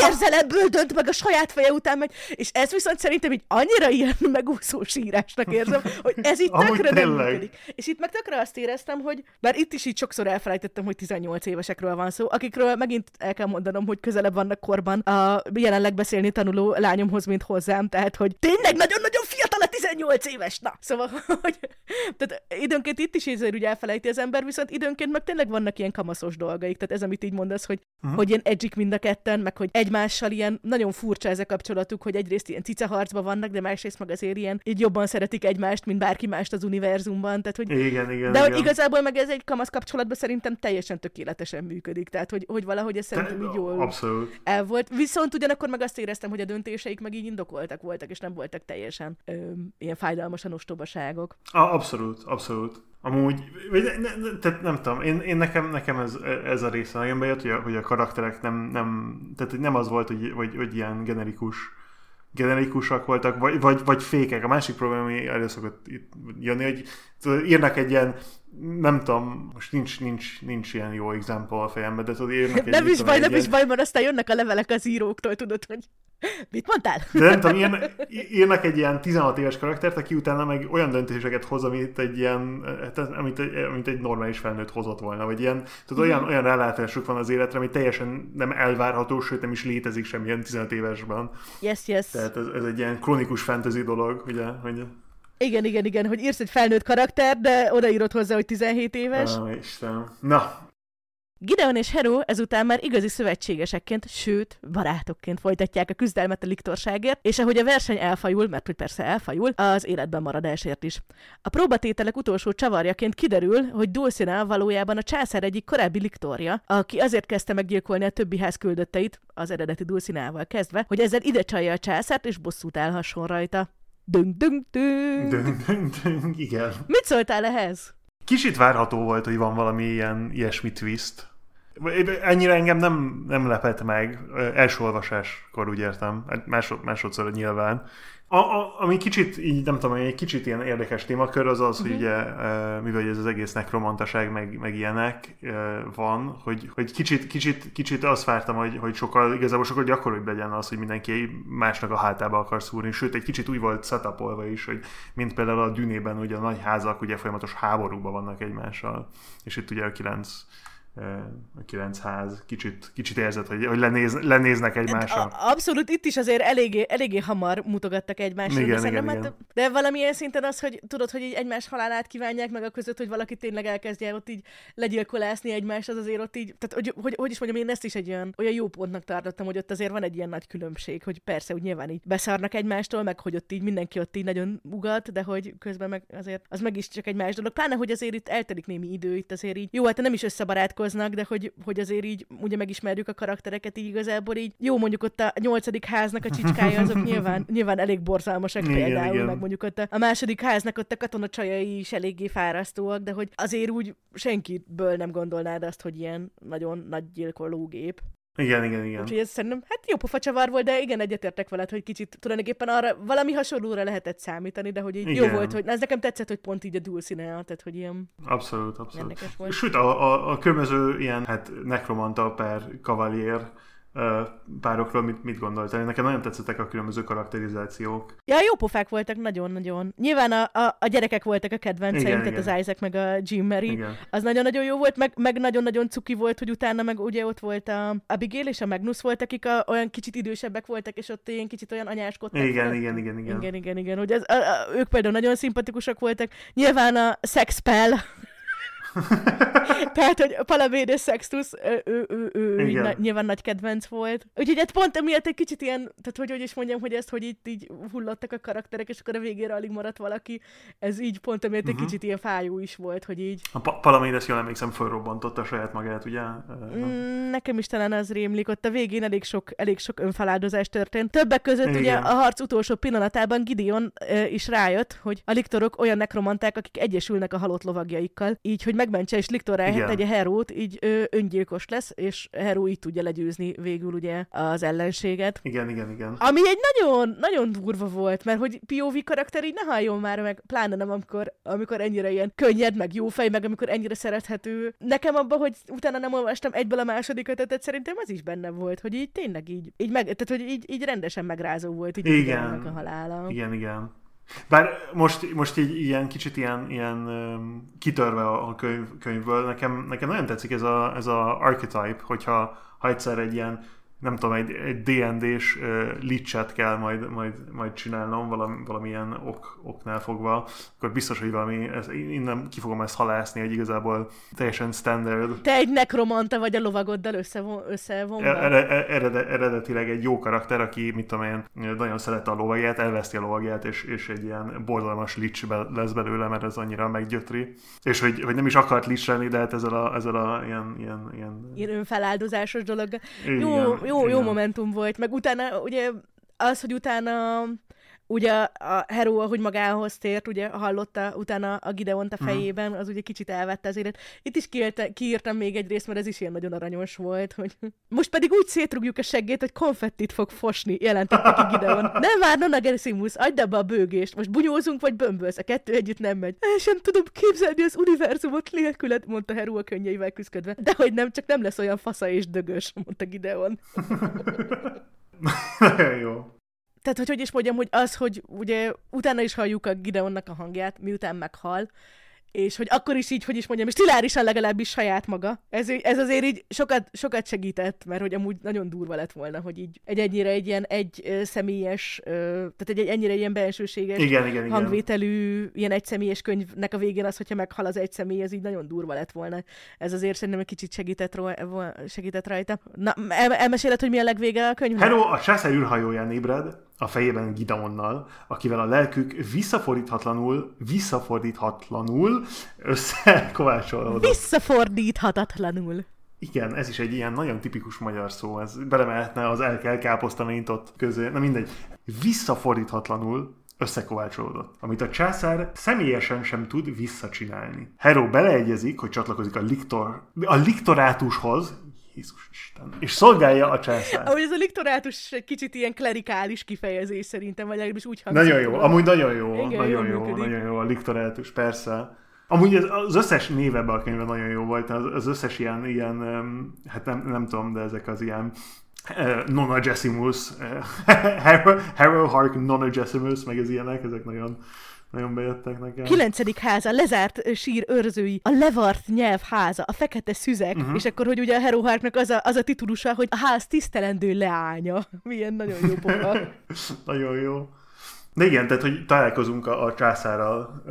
érzelemből dönt meg a saját feje után megy, és ez viszont szerintem így annyira ilyen megúszó sírásnak érzem, hogy ez itt tökre nem működik. És itt meg tökre azt éreztem, hogy, bár itt is így sokszor elfelejtettem, hogy 18 évesekről van szó, akikről megint el kell mondanom, hogy közelebb vannak korban a jelenleg beszélni tanuló lányomhoz, mint hozzám, tehát hogy tényleg nagyon-nagyon fiatal a 18 éves, na. Szóval, hogy tehát időnként itt is ezért ugye elfelejti az ember, viszont időnként meg tényleg vannak ilyen kamaszos dolgaik, tehát ez, amit így mondasz, hogy, uh-huh. hogy ilyen edgyik mind a ketten, meg hogy egymással ilyen nagyon furcsa ez a kapcsolatuk, hogy egyrészt ilyen cicaharcban vannak, de másrészt meg azért ilyen így jobban szeretik egymást, mint bárki mást az univerzumban. Tehát, hogy, igen, igen, de igen. hogy igazából meg ez egy kamasz kapcsolatban szerintem teljesen tökéletesen működik. Tehát, hogy, hogy valahogy ez szerintem így jól Abszolút. el volt. Viszont ugyanakkor meg azt éreztem, hogy a döntéseik meg így indokoltak voltak, és nem voltak teljesen ö, ilyen fájdalmasan ostobaságok. A, abszolút, abszolút. Amúgy, vagy ne, ne, tehát nem tudom, én, én nekem, nekem ez, ez a része nagyon bejött, hogy a, hogy a karakterek nem, nem, tehát nem az volt, hogy, hogy, hogy ilyen generikus generikusak voltak, vagy, vagy, vagy fékek. A másik probléma, ami elő szokott itt jönni, hogy írnak egy ilyen nem tudom, most nincs, nincs, nincs ilyen jó example a fejemben, de tudod, írnak egy... Nem is baj, nem is baj, mert aztán jönnek a levelek az íróktól, tudod, hogy... Mit mondtál? De nem tudom, ilyen, írnak egy ilyen 16 éves karaktert, aki utána meg olyan döntéseket hoz, amit egy ilyen, hát amit, amit egy normális felnőtt hozott volna, vagy ilyen, tudod, olyan, olyan rálátásuk van az életre, ami teljesen nem elvárható, sőt nem is létezik semmilyen 15 évesben. Yes, yes. Tehát ez, ez egy ilyen kronikus fantasy dolog, ugye, hogy igen, igen, igen, hogy írsz egy felnőtt karakter, de odaírod hozzá, hogy 17 éves. Ah, Istenem. Na, Gideon és Hero ezután már igazi szövetségesekként, sőt, barátokként folytatják a küzdelmet a liktorságért, és ahogy a verseny elfajul, mert hogy persze elfajul, az életben maradásért is. A próbatételek utolsó csavarjaként kiderül, hogy Dulcina valójában a császár egyik korábbi liktorja, aki azért kezdte meggyilkolni a többi ház küldötteit, az eredeti Dulcinával kezdve, hogy ezzel ide csalja a császárt és bosszút állhasson rajta. Dünk, dünk, dünk. döng, döng, döng, igen. Mit szóltál ehhez? Kicsit várható volt, hogy van valami ilyen ilyesmi twist. Ennyire engem nem, nem lepett meg. Első olvasáskor úgy értem. Másod, másodszor nyilván. A, a, ami kicsit, így nem tudom, egy kicsit ilyen érdekes témakör az az, uh-huh. hogy ugye, mivel ez az egész nekromantaság, meg, meg ilyenek van, hogy, hogy kicsit, kicsit, kicsit azt vártam, hogy, hogy sokkal, igazából sokkal gyakoribb legyen az, hogy mindenki másnak a hátába akar szúrni. Sőt, egy kicsit úgy volt setupolva is, hogy mint például a Dünében, ugye a nagy házak ugye folyamatos háborúban vannak egymással, és itt ugye a kilenc a kilenc ház kicsit, kicsit érzett, hogy, hogy lenéz, lenéznek egymásra. Abszolút, itt is azért eléggé, eléggé hamar mutogattak egymásra. Igen, de, igen, hát, igen. de valamilyen szinten az, hogy tudod, hogy így egymás halálát kívánják, meg a között, hogy valaki tényleg elkezdje ott így legyilkolásni egymást, az azért ott így, tehát hogy, hogy, hogy is mondjam, én ezt is egy olyan, olyan jó pontnak tartottam, hogy ott azért van egy ilyen nagy különbség, hogy persze, hogy nyilván így beszarnak egymástól, meg hogy ott így mindenki ott így nagyon ugat, de hogy közben meg azért az meg is csak egy más dolog. Pláne, hogy azért itt eltelik némi idő, itt azért így, jó, hát nem is összebarátkoznak, de hogy, hogy azért így ugye megismerjük a karaktereket így igazából így. Jó, mondjuk ott a nyolcadik háznak a csicskája, azok nyilván, nyilván elég borzalmasak Igen, például, igen. meg mondjuk ott a, a második háznak ott a katonacsajai is eléggé fárasztóak, de hogy azért úgy senkiből nem gondolnád azt, hogy ilyen nagyon nagy gyilkológép. Igen, igen, igen. Úgyhogy ez szerintem, hát jó pofa csavar volt, de igen, egyetértek veled, hogy kicsit tulajdonképpen arra valami hasonlóra lehetett számítani, de hogy így jó Igen. volt, hogy ez nekem tetszett, hogy pont így a Dulcinea, tehát hogy ilyen Abszolút, abszolút. volt. Sőt, a, a, a különböző ilyen, hát nekromanta per kavalier párokról mit, mit gondoltál? Nekem nagyon tetszettek a különböző karakterizációk. Ja, jó pofák voltak, nagyon-nagyon. Nyilván a, a, a gyerekek voltak a kedvenceim, Igen, tehát igen. az Isaac meg a Jim Mary. Igen. Az nagyon-nagyon jó volt, meg, meg nagyon-nagyon cuki volt, hogy utána meg ugye ott volt a Abigail és a Magnus volt, akik a, olyan kicsit idősebbek voltak, és ott ilyen kicsit olyan anyáskodtak. Igen, igen, igen, igen. Igen, igen, igen. Hogy ez, a, a, ők például nagyon szimpatikusak voltak. Nyilván a Sexpel, tehát, hogy Palamédes Sextus, ő, ő, ő, ő na, nyilván nagy kedvenc volt. Úgyhogy hát pont emiatt egy kicsit ilyen, tehát hogy, hogy is mondjam, hogy ezt, hogy itt így hullottak a karakterek, és akkor a végére alig maradt valaki, ez így pont emiatt egy Mhm. kicsit ilyen fájó is volt, hogy így. A pa- Palamédes, jól emlékszem, fölrobbantotta saját magát, ugye? Mm, nekem is talán az rémlik, ott a végén elég sok, elég sok önfeláldozás történt. Többek között ugye Igen. a harc utolsó pillanatában Gideon ö, is rájött, hogy a liktorok olyan nekromanták, akik egyesülnek a halott lovagjaikkal, így, hogy megmentse és liktorá Igen. tegye Herót, így ö, öngyilkos lesz, és Heró így tudja legyőzni végül ugye az ellenséget. Igen, igen, igen. Ami egy nagyon, nagyon durva volt, mert hogy POV karakter így ne halljon már meg, pláne nem amikor, amikor ennyire ilyen könnyed, meg jó fej, meg amikor ennyire szerethető. Nekem abban, hogy utána nem olvastam egyből a második ötetet, szerintem az is benne volt, hogy így tényleg így, így meg, tehát hogy így, így rendesen megrázó volt így Igen. A halála. Igen, igen. Bár most, most így ilyen kicsit ilyen, ilyen kitörve a könyv, könyvből, nekem, nekem nagyon tetszik ez a, ez a archetype, hogyha ha egyszer egy ilyen nem tudom, egy, egy D&D-s uh, licset kell majd, majd, majd csinálnom valami, valamilyen ok, oknál fogva, akkor biztos, hogy valami, ez, innen ki fogom ezt halászni, hogy igazából teljesen standard, Te egy nekromanta vagy a lovagoddal összevon, összevonva. Ere- ere- erede- eredetileg egy jó karakter, aki, mit tudom én, nagyon szerette a lovagját, elveszti a lovagját, és, és egy ilyen borzalmas lics be- lesz belőle, mert ez annyira meggyötri. És hogy, hogy nem is akart lics lenni, de hát ezzel a, ezzel a ilyen, ilyen, ilyen... Ilyen önfeláldozásos dolog. Igen, jó, jó, jó igen. momentum volt, meg utána ugye az, hogy utána ugye a Hero, ahogy magához tért, ugye hallotta utána a Gideont a Mhm. fejében, az ugye kicsit elvette az élet. Itt is kiírta, kiírtam még egy részt, mert ez is ilyen nagyon aranyos volt, hogy most pedig úgy szétrugjuk a seggét, hogy konfettit fog fosni, jelentette ki Gideon. Nem vár, Nona Gerasimus, adj abba a bőgést, most bunyózunk vagy bömbölsz, a kettő együtt nem megy. El sem tudom képzelni az univerzumot nélküled, mondta Hero a könnyeivel küzdködve. De hogy nem, csak nem lesz olyan fasza és dögös, mondta Gideon. Jó. Tehát, hogy hogy is mondjam, hogy az, hogy ugye utána is halljuk a Gideonnak a hangját, miután meghal, és hogy akkor is így, hogy is mondjam, stilárisan legalábbis saját maga. Ez, ez azért így sokat, sokat segített, mert hogy amúgy nagyon durva lett volna, hogy így egy ennyire egy ilyen egy személyes, tehát egy, egy ennyire ilyen bensőséges igen, igen, hangvételű, igen. ilyen egy személyes könyvnek a végén az, hogyha meghal az egy személy, ez így nagyon durva lett volna. Ez azért szerintem egy kicsit segített, segített rajta. Na, el, elmeséled, hogy mi a legvége a könyvnek? Hello, a császár űrhajóján ébred, a fejében Gideonnal, akivel a lelkük visszafordíthatlanul, visszafordíthatlanul összekovácsolódott. Visszafordíthatatlanul. Igen, ez is egy ilyen nagyon tipikus magyar szó, ez belemehetne az el kell káposztani ott közé, na mindegy. Visszafordíthatlanul összekovácsolódott, amit a császár személyesen sem tud visszacsinálni. Hero beleegyezik, hogy csatlakozik a, liktor, a liktorátushoz, Jézus Isten. És szolgálja a császár. Ahogy ez a liktorátus egy kicsit ilyen klerikális kifejezés szerintem, vagy legalábbis úgy hangzik. Nagyon jó, amúgy nagyon jó, Igen, nagyon jó, jó nagyon jó a liktorátus, persze. Amúgy az, az összes név ebben a könyvben nagyon jó volt, az, az összes ilyen, ilyen hát nem, nem tudom, de ezek az ilyen uh, nonagesimus, uh, Harrow Hark nonagesimus, meg az ilyenek, ezek nagyon, nagyon bejöttek nekem. Kilencedik háza, lezárt sír őrzői, a levart nyelv háza, a fekete szüzek, uh-huh. és akkor, hogy ugye a Hero Harknak az a, az a titulusa, hogy a ház tisztelendő leánya. Milyen nagyon jó pofa. nagyon jó. De igen, tehát, hogy találkozunk a, a császárral.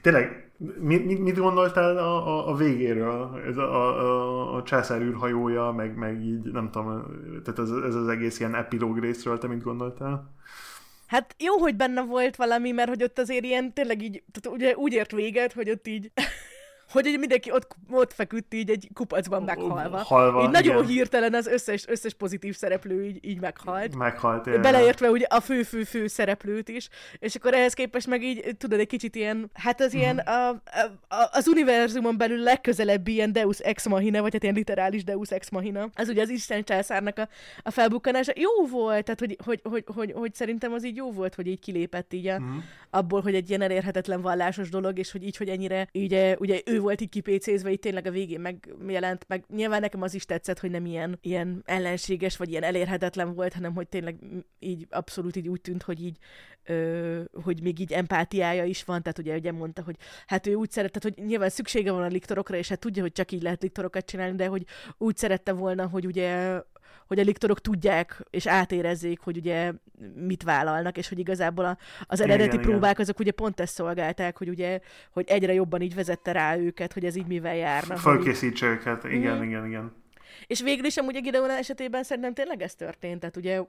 Tényleg Mit, mit, mit gondoltál a, a, a végéről? Ez a, a, a császár űrhajója, meg, meg így, nem tudom, tehát ez, ez az egész ilyen epilóg részről, te mit gondoltál? Hát jó, hogy benne volt valami, mert hogy ott azért ilyen tényleg így, tehát ugye úgy ért véget, hogy ott így hogy így mindenki ott, ott feküdt így egy kupacban meghalva. Halva, így nagyon hirtelen az összes, összes pozitív szereplő így, így meghalt. Meghalt, igen. Beleértve ugye a fő-fő-fő szereplőt is, és akkor ehhez képest meg így, tudod, egy kicsit ilyen, hát az ilyen mhm. a, a, az univerzumon belül legközelebbi ilyen Deus Ex Machina, vagy hát ilyen literális Deus Ex Machina. Az ugye az Isten császárnak a, a felbukkanása. Jó volt, tehát hogy, hogy, hogy, hogy, hogy, szerintem az így jó volt, hogy így kilépett így a, uh-huh. Abból, hogy egy ilyen elérhetetlen vallásos dolog, és hogy így, hogy ennyire ugye, ugye ő volt így kipécézve, így tényleg a végén megjelent, meg nyilván nekem az is tetszett, hogy nem ilyen, ilyen ellenséges, vagy ilyen elérhetetlen volt, hanem hogy tényleg így abszolút így úgy tűnt, hogy így Ö, hogy még így empátiája is van, tehát ugye, ugye mondta, hogy hát ő úgy szerette, hogy nyilván szüksége van a liktorokra, és hát tudja, hogy csak így lehet liktorokat csinálni, de hogy úgy szerette volna, hogy ugye hogy a liktorok tudják és átérezzék, hogy ugye mit vállalnak, és hogy igazából a, az eredeti igen, próbák igen. azok ugye pont ezt szolgálták, hogy ugye, hogy egyre jobban így vezette rá őket, hogy ez így mivel járna. Fölkészítse őket, igen, mm. igen, igen. És végül is amúgy a Gideon esetében szerintem tényleg ez történt, tehát ugye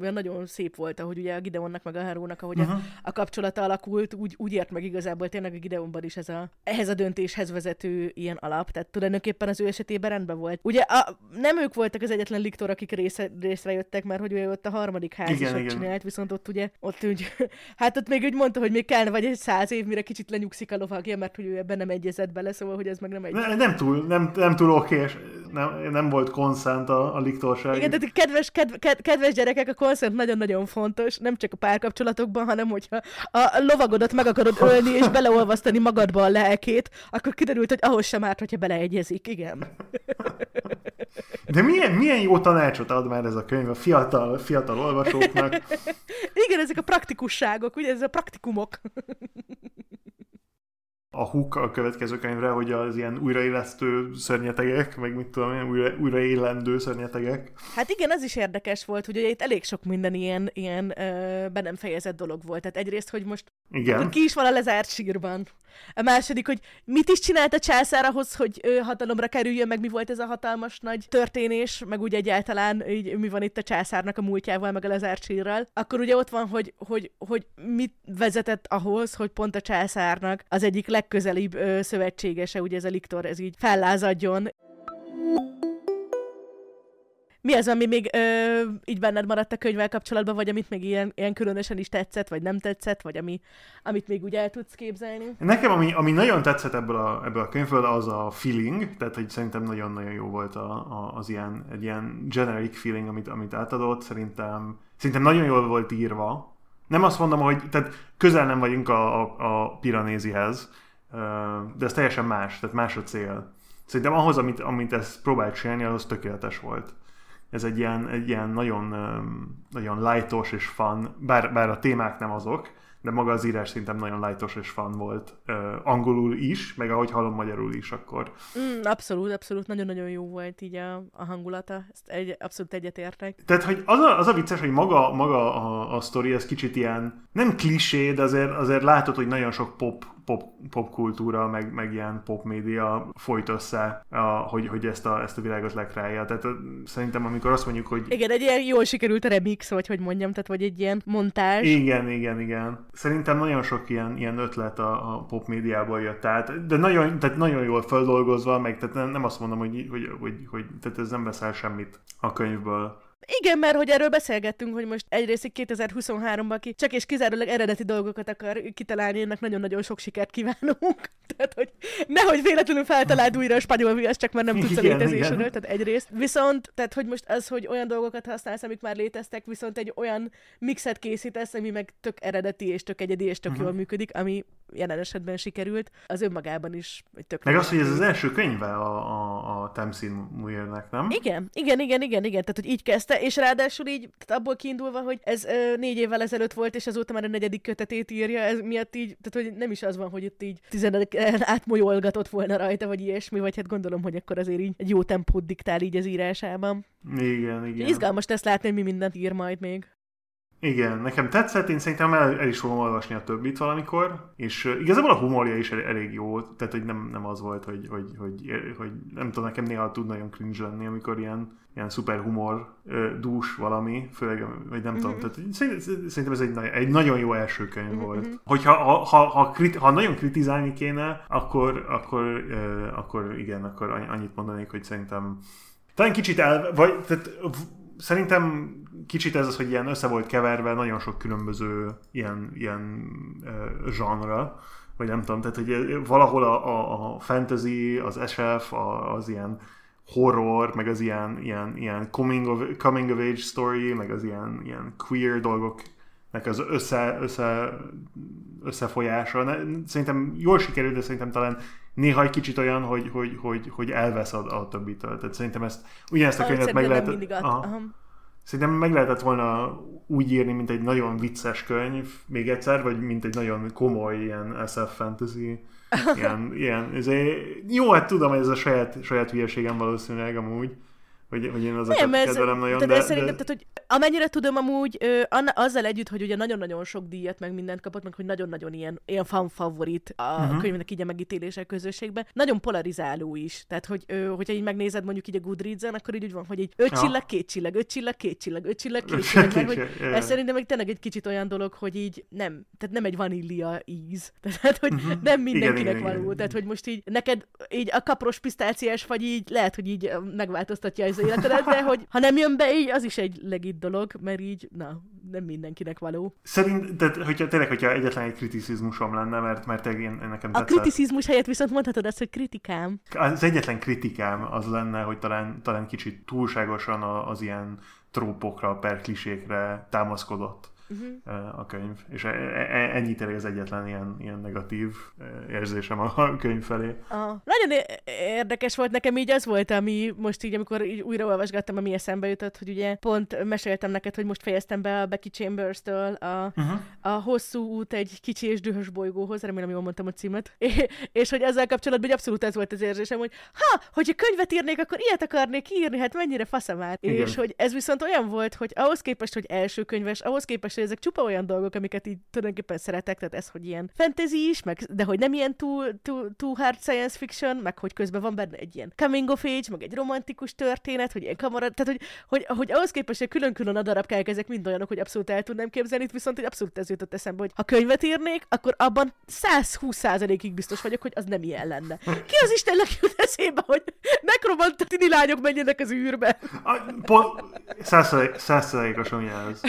olyan nagyon szép volt, ahogy ugye a Gideonnak meg a Harónak, ahogy uh-huh. a, a kapcsolata alakult, úgy, úgy ért meg igazából tényleg a Gideonban is ez a, ehhez a döntéshez vezető ilyen alap, tehát tulajdonképpen az ő esetében rendben volt. Ugye a, nem ők voltak az egyetlen liktor, akik része, részre jöttek, mert hogy ő ott a harmadik ház igen, is igen. csinált, viszont ott ugye, ott úgy, hát ott még úgy mondta, hogy még kellene vagy egy száz év, mire kicsit lenyugszik a lovagja, mert hogy ő ebben nem egyezett bele, szóval hogy ez meg nem egy. Ne, nem túl, nem, nem túl oké, és nem, nem volt konszent a, a liktorság. Igen, tehát kedves, kedv, kedves gyerekek, a konszent nagyon-nagyon fontos, nem csak a párkapcsolatokban, hanem hogyha a lovagodat meg akarod ölni és beleolvasztani magadba a lelkét, akkor kiderült, hogy ahhoz sem árt, hogyha beleegyezik, igen. De milyen, milyen jó tanácsot ad már ez a könyv a fiatal, fiatal olvasóknak. Igen, ezek a praktikusságok, ugye ez a praktikumok a hook a következő könyvre, hogy az ilyen újraélesztő szörnyetegek, meg mit tudom én, újra, újraélendő szörnyetegek. Hát igen, ez is érdekes volt, hogy ugye itt elég sok minden ilyen, ilyen ö, be nem fejezett dolog volt. Tehát egyrészt, hogy most igen. ki is van a lezárt sírban. A második, hogy mit is csinált a császár ahhoz, hogy ő hatalomra kerüljön, meg mi volt ez a hatalmas nagy történés, meg úgy egyáltalán így, mi van itt a császárnak a múltjával, meg a lezárt sírral. Akkor ugye ott van, hogy, hogy, hogy mit vezetett ahhoz, hogy pont a császárnak az egyik legközelibb ö, szövetségese, ugye ez a Liktor, ez így fellázadjon. Mi az, ami még ö, így benned maradt a könyvvel kapcsolatban, vagy amit még ilyen, ilyen különösen is tetszett, vagy nem tetszett, vagy ami, amit még úgy el tudsz képzelni? Nekem, ami, ami nagyon tetszett ebből a, ebből a könyvből, az a feeling, tehát hogy szerintem nagyon-nagyon jó volt a, a, az ilyen, egy ilyen generic feeling, amit, amit átadott, szerintem, szerintem nagyon jól volt írva. Nem azt mondom, hogy tehát közel nem vagyunk a, a, a Piranézihez, de ez teljesen más, tehát más a cél. Szerintem ahhoz, amit, amit ezt próbált csinálni, az tökéletes volt. Ez egy ilyen, egy ilyen nagyon, nagyon lightos és fun, bár, bár a témák nem azok, de maga az írás szerintem nagyon lightos és fun volt. Uh, angolul is, meg ahogy hallom magyarul is, akkor... Mm, abszolút, abszolút, nagyon-nagyon jó volt így a, a hangulata, ezt egy, abszolút egyetértek. Tehát, hogy az a, az a vicces, hogy maga, maga a, a sztori, ez kicsit ilyen, nem klisé, de azért, azért látod, hogy nagyon sok pop pop, popkultúra, meg, meg ilyen popmédia folyt össze, a, hogy, hogy ezt, a, ezt a világot lekrája. Tehát a, szerintem, amikor azt mondjuk, hogy... Igen, egy ilyen jól sikerült a remix, vagy hogy mondjam, tehát vagy egy ilyen montázs. Igen, igen, igen. Szerintem nagyon sok ilyen, ilyen ötlet a, a popmédiából jött át, de nagyon, tehát nagyon jól feldolgozva, meg tehát nem, nem azt mondom, hogy, hogy, hogy, hogy tehát ez nem veszel semmit a könyvből. Igen, mert hogy erről beszélgettünk, hogy most egyrészt 2023-ban ki csak és kizárólag eredeti dolgokat akar kitalálni, ennek nagyon-nagyon sok sikert kívánunk. Tehát, hogy nehogy véletlenül feltaláld újra a spanyol viasz, csak mert nem tudsz a létezésről, tehát egyrészt. Viszont, tehát, hogy most az, hogy olyan dolgokat használsz, amik már léteztek, viszont egy olyan mixet készítesz, ami meg tök eredeti és tök egyedi és tök uh-huh. jól működik, ami jelen esetben sikerült, az önmagában is egy tök Meg az, hogy ez az első könyve a, a, a Tamsin Muirnek, nem? Igen, igen, igen, igen, igen, tehát hogy így kezdte, és ráadásul így, tehát abból kiindulva, hogy ez ö, négy évvel ezelőtt volt, és azóta már a negyedik kötetét írja, ez miatt így, tehát hogy nem is az van, hogy itt így tizenedik átmolyolgatott volna rajta, vagy ilyesmi, vagy hát gondolom, hogy akkor azért így egy jó tempót diktál így az írásában. Igen, igen. Izgalmas lesz látni, hogy mi mindent ír majd még. Igen, nekem tetszett, én szerintem el, el is fogom olvasni a többit valamikor, és uh, igazából a humorja is elég jó, tehát hogy nem, nem az volt, hogy, hogy, hogy, hogy nem tudom, nekem néha tud nagyon cringe lenni, amikor ilyen, ilyen szuper humor dús valami, főleg, vagy nem mm-hmm. tudom, tehát szerintem ez egy, egy nagyon jó első könyv mm-hmm. volt. Hogyha ha, ha, ha, kriti, ha nagyon kritizálni kéne, akkor, akkor, akkor igen, akkor annyit mondanék, hogy szerintem talán kicsit el, vagy tehát szerintem kicsit ez az, hogy ilyen össze volt keverve nagyon sok különböző ilyen, ilyen uh, genre, vagy nem tudom, tehát hogy valahol a, a, a fantasy, az SF, a, az ilyen horror, meg az ilyen, ilyen, ilyen coming, of, coming of age story, meg az ilyen, ilyen queer dolgoknak az össze, össze, összefolyása. Szerintem jól sikerült, de szerintem talán néha egy kicsit olyan, hogy, hogy, hogy, hogy elvesz a, a többitől. Tehát szerintem ezt, ugyanezt a könyvet meg lehet... Aha. Szerintem meg lehetett volna úgy írni, mint egy nagyon vicces könyv, még egyszer, vagy mint egy nagyon komoly ilyen SF fantasy, ilyen, ilyen ezért, jó, hát tudom, hogy ez a saját, saját hülyeségem valószínűleg amúgy, hogy, hogy én azokat nem, kedvelem nagyon, de, de, de szerintem, tehát, hogy amennyire tudom amúgy, ö, anna, azzal együtt, hogy ugye nagyon-nagyon sok díjat, meg mindent kapott, meg hogy nagyon-nagyon ilyen, ilyen fan favorit a uh-huh. könyvnek így a megítélések közösségben, nagyon polarizáló is. Tehát, hogy ö, hogyha így megnézed mondjuk így a Goodreads-en, akkor így úgy van, hogy egy öt ja. csillag, két csillag, öt csillag, két csillag, öt csillag, két csillag, mert hogy ez szerintem meg tényleg egy kicsit olyan dolog, hogy így nem, tehát nem egy vanília íz. Tehát, hogy uh-huh. nem mindenkinek igen, való. Igen, tehát, hogy most így neked így a kapros pisztáciás vagy így lehet, hogy így megváltoztatja az életedet, de hogy ha nem jön be így, az is egy legit dolog, mert így, na, nem mindenkinek való. Szerint, de hogyha tényleg, hogyha egyetlen egy kriticizmusom lenne, mert, mert én, én nekem tetszett. A kriticizmus helyett viszont mondhatod azt, hogy kritikám. Az egyetlen kritikám az lenne, hogy talán, talán kicsit túlságosan az ilyen trópokra, per klisékre támaszkodott uh-huh. a könyv. És e, e, e, ennyi tényleg az egyetlen ilyen, ilyen negatív érzésem a könyv felé. Aha. Nagyon érdekes volt nekem így az volt, ami most így, amikor így újra olvasgattam, ami eszembe jutott, hogy ugye pont meséltem neked, hogy most fejeztem be a Becky Chambers-től a, uh-huh. a hosszú út egy kicsi és dühös bolygóhoz, remélem jól mondtam a címet, és, és hogy ezzel kapcsolatban abszolút ez volt az érzésem, hogy ha, hogyha könyvet írnék, akkor ilyet akarnék írni, hát mennyire faszam már. És hogy ez viszont olyan volt, hogy ahhoz képest, hogy első könyves, ahhoz képest, hogy ezek csupa olyan dolgok, amiket így tulajdonképpen szeretek, tehát ez, hogy ilyen fantasy is, meg, de hogy nem ilyen túl, túl, túl hard science fiction, meg hogy közben van benne egy ilyen coming of age, meg egy romantikus történet, hogy ilyen kamarad, tehát hogy, hogy, hogy ahhoz képest, hogy külön-külön a darabkák ezek mind olyanok, hogy abszolút el tudnám képzelni, viszont hogy abszolút ez jutott eszembe, hogy ha könyvet írnék, akkor abban 120%-ig biztos vagyok, hogy az nem ilyen lenne. Ki az Istennek jut eszébe, hogy nekromantini lányok menjenek az űrbe? Százszerékosan jelz.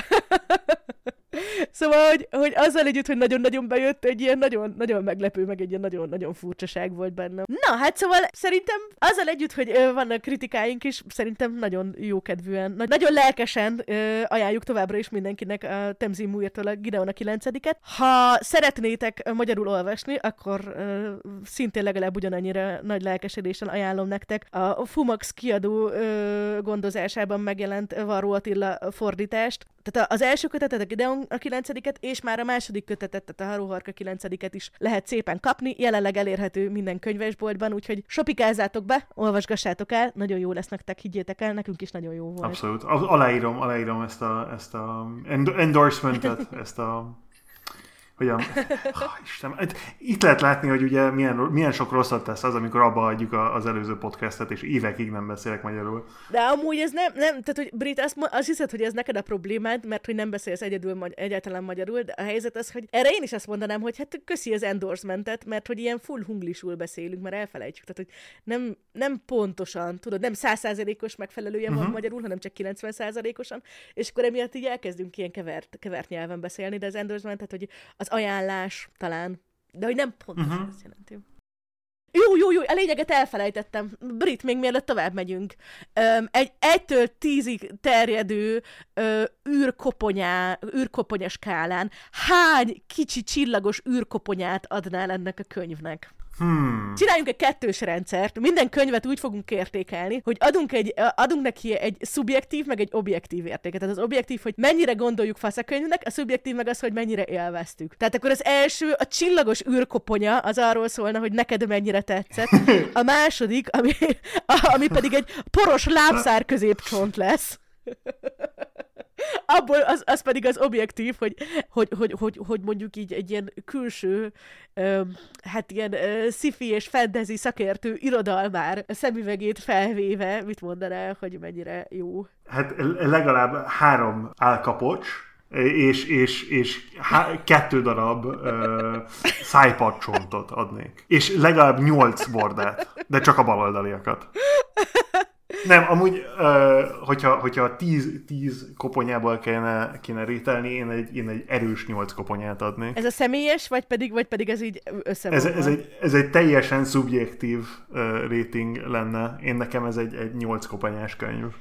Szóval, hogy, hogy azzal együtt, hogy nagyon-nagyon bejött, egy ilyen nagyon, nagyon meglepő, meg egy ilyen nagyon-nagyon furcsaság volt benne. Na, hát szóval szerintem azzal együtt, hogy ö, vannak kritikáink is, szerintem nagyon jókedvűen, nagy, nagyon lelkesen ö, ajánljuk továbbra is mindenkinek a Temzi Múirtól a Gideon a 9 Ha szeretnétek magyarul olvasni, akkor ö, szintén legalább ugyanannyira nagy lelkesedésen ajánlom nektek a Fumax kiadó ö, gondozásában megjelent Varró Attila fordítást. Tehát az első kötetet, a Gideon a 9 és már a második kötetet, tehát a Haróharka 9 is lehet szépen kapni, jelenleg elérhető minden könyvesboltban, úgyhogy sopikázzátok be, olvasgassátok el, nagyon jó lesz nektek, higgyétek el, nekünk is nagyon jó volt. Abszolút. Aláírom, aláírom ezt a, ezt a endorsementet, ezt a hogyan, oh, Isten, hát itt lehet látni, hogy ugye milyen, milyen sok rosszat tesz az, amikor abba adjuk az előző podcastet, és évekig nem beszélek magyarul. De amúgy ez nem, nem tehát hogy Brit, azt, azt hiszed, hogy ez neked a problémád, mert hogy nem beszélsz egyedül egyáltalán magyarul, de a helyzet az, hogy erre én is azt mondanám, hogy hát köszi az endorsementet, mert hogy ilyen full hunglisul beszélünk, mert elfelejtjük, tehát hogy nem, nem pontosan, tudod, nem százszázalékos megfelelője uh-huh. van mhm. magyarul, hanem csak 90 százalékosan, és akkor emiatt így elkezdünk ilyen kevert, kevert nyelven beszélni, de az endorsement, tehát hogy az az ajánlás talán, de hogy nem pont uh-huh. ezt jelenti. Jó, jó, jó, a lényeget elfelejtettem. Brit, még mielőtt tovább megyünk. Um, egy egytől tízig terjedő uh, űrkoponyá, űrkoponya skálán hány kicsi csillagos űrkoponyát adnál ennek a könyvnek? Hmm. Csináljunk egy kettős rendszert, minden könyvet úgy fogunk értékelni, hogy adunk, egy, adunk neki egy szubjektív, meg egy objektív értéket. Tehát az objektív, hogy mennyire gondoljuk fasz a könyvnek, a szubjektív meg az, hogy mennyire élveztük. Tehát akkor az első, a csillagos űrkoponya, az arról szólna, hogy neked mennyire tetszett. A második, ami, ami pedig egy poros lábszár középcsont lesz abból az, az pedig az objektív, hogy, hogy, hogy, hogy, hogy mondjuk így egy ilyen külső, öm, hát ilyen ö, sci és fantasy szakértő irodalmár szemüvegét felvéve, mit mondaná, hogy mennyire jó? Hát legalább három álkapocs, és, és, és há, kettő darab uh, szájpadcsontot adnék. És legalább nyolc bordát, de csak a baloldaliakat. Nem, amúgy, uh, hogyha, hogyha tíz, tíz koponyából kéne, kéne rételni, én egy, én egy erős nyolc koponyát adnék. Ez a személyes, vagy pedig, vagy pedig ez így összevonva? Ez, ez, egy, ez egy teljesen szubjektív uh, rating lenne. Én nekem ez egy, egy nyolc koponyás könyv.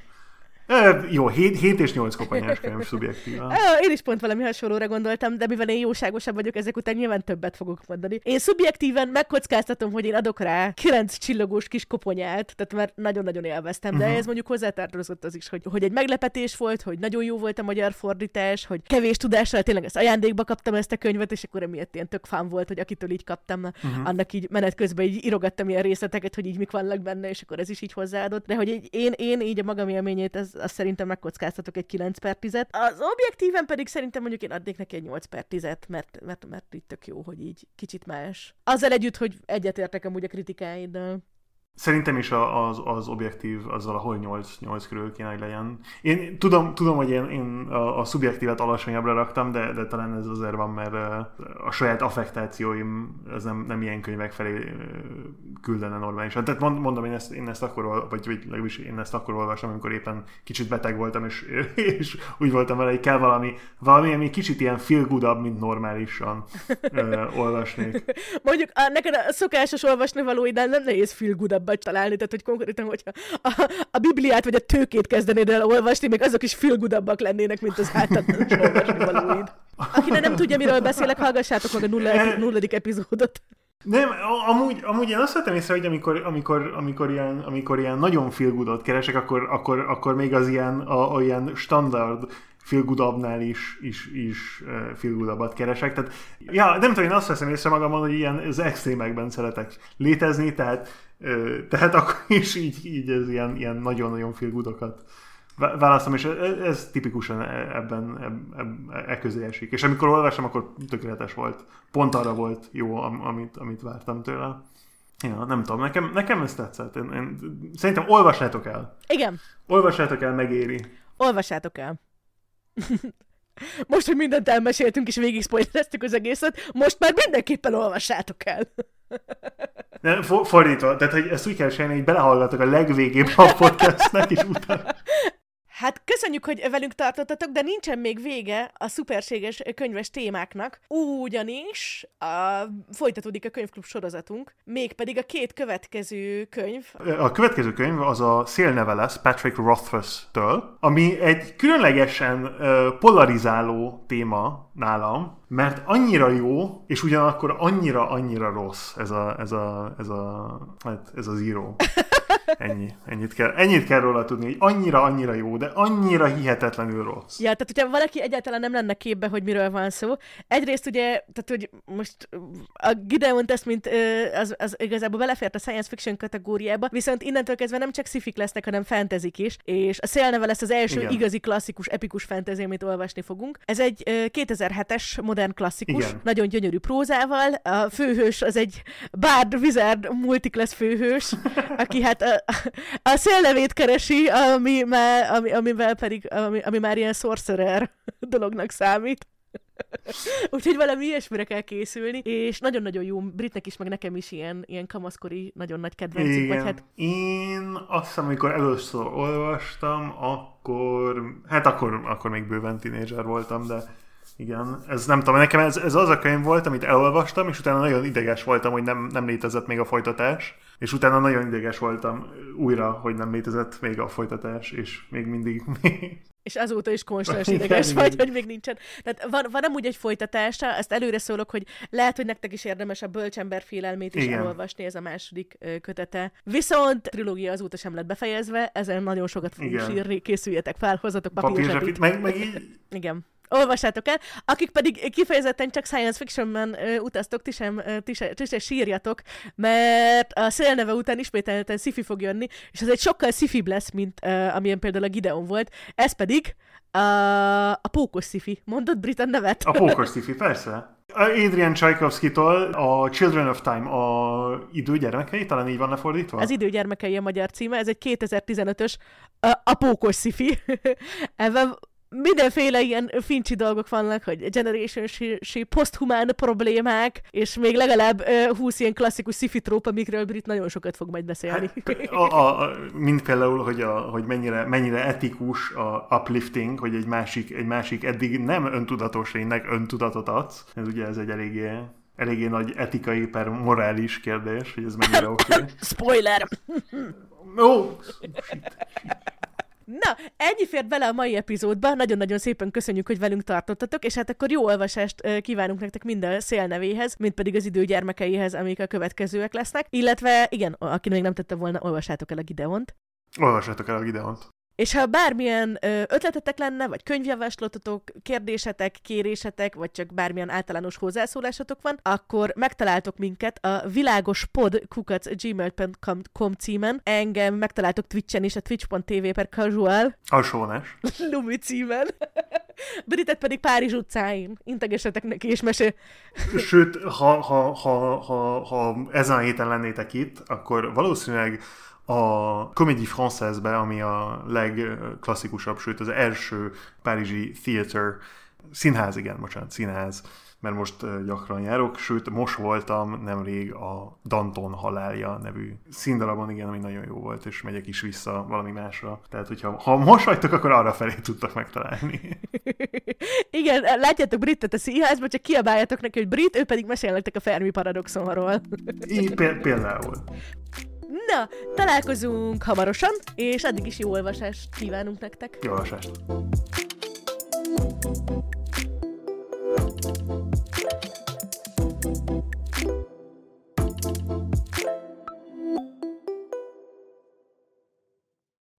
Jó, 7, 7 és 8 koponyás könyv szubjektívan. Én is pont valami hasonlóra gondoltam, de mivel én jóságosabb vagyok, ezek után nyilván többet fogok mondani. Én szubjektíven megkockáztatom, hogy én adok rá 9 csillogós kis koponyát, tehát mert nagyon-nagyon élveztem, de uh-huh. ez mondjuk hozzátartozott az is, hogy, hogy egy meglepetés volt, hogy nagyon jó volt a magyar fordítás, hogy kevés tudással tényleg ezt ajándékba kaptam ezt a könyvet, és akkor emiatt ilyen tök fán volt, hogy akitől így kaptam, uh-huh. annak így menet közben így írogattam ilyen részleteket, hogy így mik vannak benne, és akkor ez is így hozzáadott. De hogy így én, én így a magam élményét, ez, azt szerintem megkockáztatok egy 9 per 10-et. Az objektíven pedig szerintem mondjuk én adnék neki egy 8 per 10-et, mert, mert, mert itt tök jó, hogy így kicsit más. Azzal együtt, hogy egyetértek amúgy a kritikáiddal. Szerintem is az, az objektív az valahol 8, 8 körül kéne, hogy legyen. Én tudom, tudom hogy én, én a, a szubjektívet alacsonyabbra raktam, de, de talán ez azért van, mert a saját affektációim az nem, nem ilyen könyvek felé küldene normálisan. Tehát mondom, én ezt, én ezt akkor, vagy, vagy legalábbis én ezt akkor olvasom, amikor éppen kicsit beteg voltam, és, és úgy voltam vele, hogy kell valami, valami, ami kicsit ilyen feel mint normálisan ö, olvasnék. Mondjuk a, neked a szokásos olvasni való de nem nehéz feel jobbat találni, tehát hogy konkrétan, hogyha a, a Bibliát vagy a tőkét kezdenéd el olvasni, még azok is filgudabbak lennének, mint az általános olvasni valóid. Aki nem tudja, miről beszélek, hallgassátok meg a nulla, nulladik epizódot. Nem, amúgy, amúgy én azt vettem észre, hogy amikor, amikor, amikor, ilyen, amikor ilyen nagyon filgudot keresek, akkor, akkor, akkor még az ilyen, a, a ilyen standard filgudabbnál is, is, is filgudabbat keresek. Tehát, ja, nem tudom, én azt veszem észre magamon, hogy ilyen az extrémekben szeretek létezni, tehát tehát akkor is így, így ez ilyen, ilyen nagyon-nagyon filgudokat választom, és ez, ez tipikusan e, ebben e, e, e közé esik. És amikor olvasom, akkor tökéletes volt. Pont arra volt jó, amit, amit vártam tőle. Ja, nem tudom, nekem, nekem ez tetszett. Én, én, szerintem olvassátok el. Igen. Olvassátok el, megéri. Olvassátok el. Most, hogy mindent elmeséltünk és végig spoilereztük az egészet, most már mindenképpen olvassátok el. Nem, fordítva, tehát hogy ezt úgy kell csinálni, hogy belehallgatok a legvégébb a podcastnek, és utána... Hát köszönjük, hogy velünk tartottatok, de nincsen még vége a szuperséges könyves témáknak, ugyanis a, folytatódik a könyvklub sorozatunk, mégpedig a két következő könyv. A következő könyv az a Szélneve lesz Patrick Rothfuss-től, ami egy különlegesen polarizáló téma nálam, mert annyira jó, és ugyanakkor annyira-annyira rossz ez a, ez a, ez a, hát ez az író. Ennyi. Ennyit kell, ennyit kell róla tudni, hogy annyira, annyira jó, de annyira hihetetlenül rossz. Ja, tehát hogyha valaki egyáltalán nem lenne képbe, hogy miről van szó. Egyrészt ugye, tehát hogy most a Gideon tesz, mint az, az igazából belefért a science fiction kategóriába, viszont innentől kezdve nem csak szifik lesznek, hanem fantasy is, és a szélneve lesz az első Igen. igazi klasszikus, epikus fantasy, amit olvasni fogunk. Ez egy 2007-es modern klasszikus, Igen. nagyon gyönyörű prózával. A főhős az egy Bard Wizard multiklassz főhős, aki hát a, szélnevét keresi, ami, már, ami, amivel pedig, ami, ami már ilyen sorcerer dolognak számít. Úgyhogy valami ilyesmire kell készülni, és nagyon-nagyon jó, Britnek is, meg nekem is ilyen, ilyen kamaszkori nagyon nagy kedvencük. Vagy hát... Én azt hiszem, amikor először olvastam, akkor, hát akkor, akkor még bőven tínédzser voltam, de igen, ez nem tudom, nekem ez, ez az a könyv volt, amit elolvastam, és utána nagyon ideges voltam, hogy nem, nem létezett még a folytatás, és utána nagyon ideges voltam újra, hogy nem létezett még a folytatás, és még mindig... És azóta is konstans ideges vagy, hogy még nincsen. Tehát van, van amúgy egy folytatása, ezt előre szólok, hogy lehet, hogy nektek is érdemes a bölcsember félelmét is Igen. elolvasni, ez a második kötete. Viszont trilógia azóta sem lett befejezve, ezen nagyon sokat fogunk sírni, készüljetek fel, hozatok papírzsepit. Meg, meg így... Igen. Olvassátok el. Akik pedig kifejezetten csak science fictionben uh, utaztok, ti sem, uh, ti, se, ti se sírjatok, mert a szélneve után ismételten sci fog jönni, és ez egy sokkal sci lesz, mint uh, amilyen például a Gideon volt. Ez pedig uh, a pókos sci Mondod Brit nevet? A pókos sci persze. Adrian Tchaikovsky-tól a Children of Time, a idő gyermekei, talán így van lefordítva? Az idő gyermekei a magyar címe, ez egy 2015-ös a pókos sci Ebben mindenféle ilyen fincsi dolgok vannak, hogy generation poszthumán problémák, és még legalább uh, 20 ilyen klasszikus sci tróp, amikről Brit nagyon sokat fog majd beszélni. Hát, a, a, a, mint például, hogy, a, hogy mennyire, mennyire etikus a uplifting, hogy egy másik, egy másik eddig nem öntudatos lénynek öntudatot adsz. Ez ugye ez egy eléggé eléggé nagy etikai per morális kérdés, hogy ez mennyire oké. Okay. Spoiler! Ó! Oh, shit, shit. Na, ennyi fért bele a mai epizódba. Nagyon-nagyon szépen köszönjük, hogy velünk tartottatok, és hát akkor jó olvasást kívánunk nektek minden szélnevéhez, mint pedig az idő gyermekeihez, amik a következőek lesznek. Illetve, igen, aki még nem tette volna, olvassátok el a Gideont. Olvassátok el a Gideont. És ha bármilyen ö, ötletetek lenne, vagy könyvjavaslatotok, kérdésetek, kérésetek, vagy csak bármilyen általános hozzászólásatok van, akkor megtaláltok minket a világospod.gmail.com címen. Engem megtaláltok Twitchen is, a twitch.tv per casual. Alsónás. Lumi címen. Britet pedig Párizs utcáin. Integessetek neki és mesél. Sőt, ha, ha, ha, ha, ha ezen a héten lennétek itt, akkor valószínűleg a Comédie Française-be, ami a legklasszikusabb, sőt az első párizsi theater, színház, igen, bocsánat, színház, mert most gyakran járok, sőt, most voltam nemrég a Danton halálja nevű színdarabon, igen, ami nagyon jó volt, és megyek is vissza valami másra. Tehát, hogyha ha most vagytok, akkor arra felé tudtak megtalálni. igen, látjátok Britet a színházban, csak kiabáljátok neki, hogy Brit, ő pedig mesélnek a Fermi paradoxonról. Így, például. Na, találkozunk hamarosan, és addig is jó olvasást kívánunk nektek. Jó olvasást!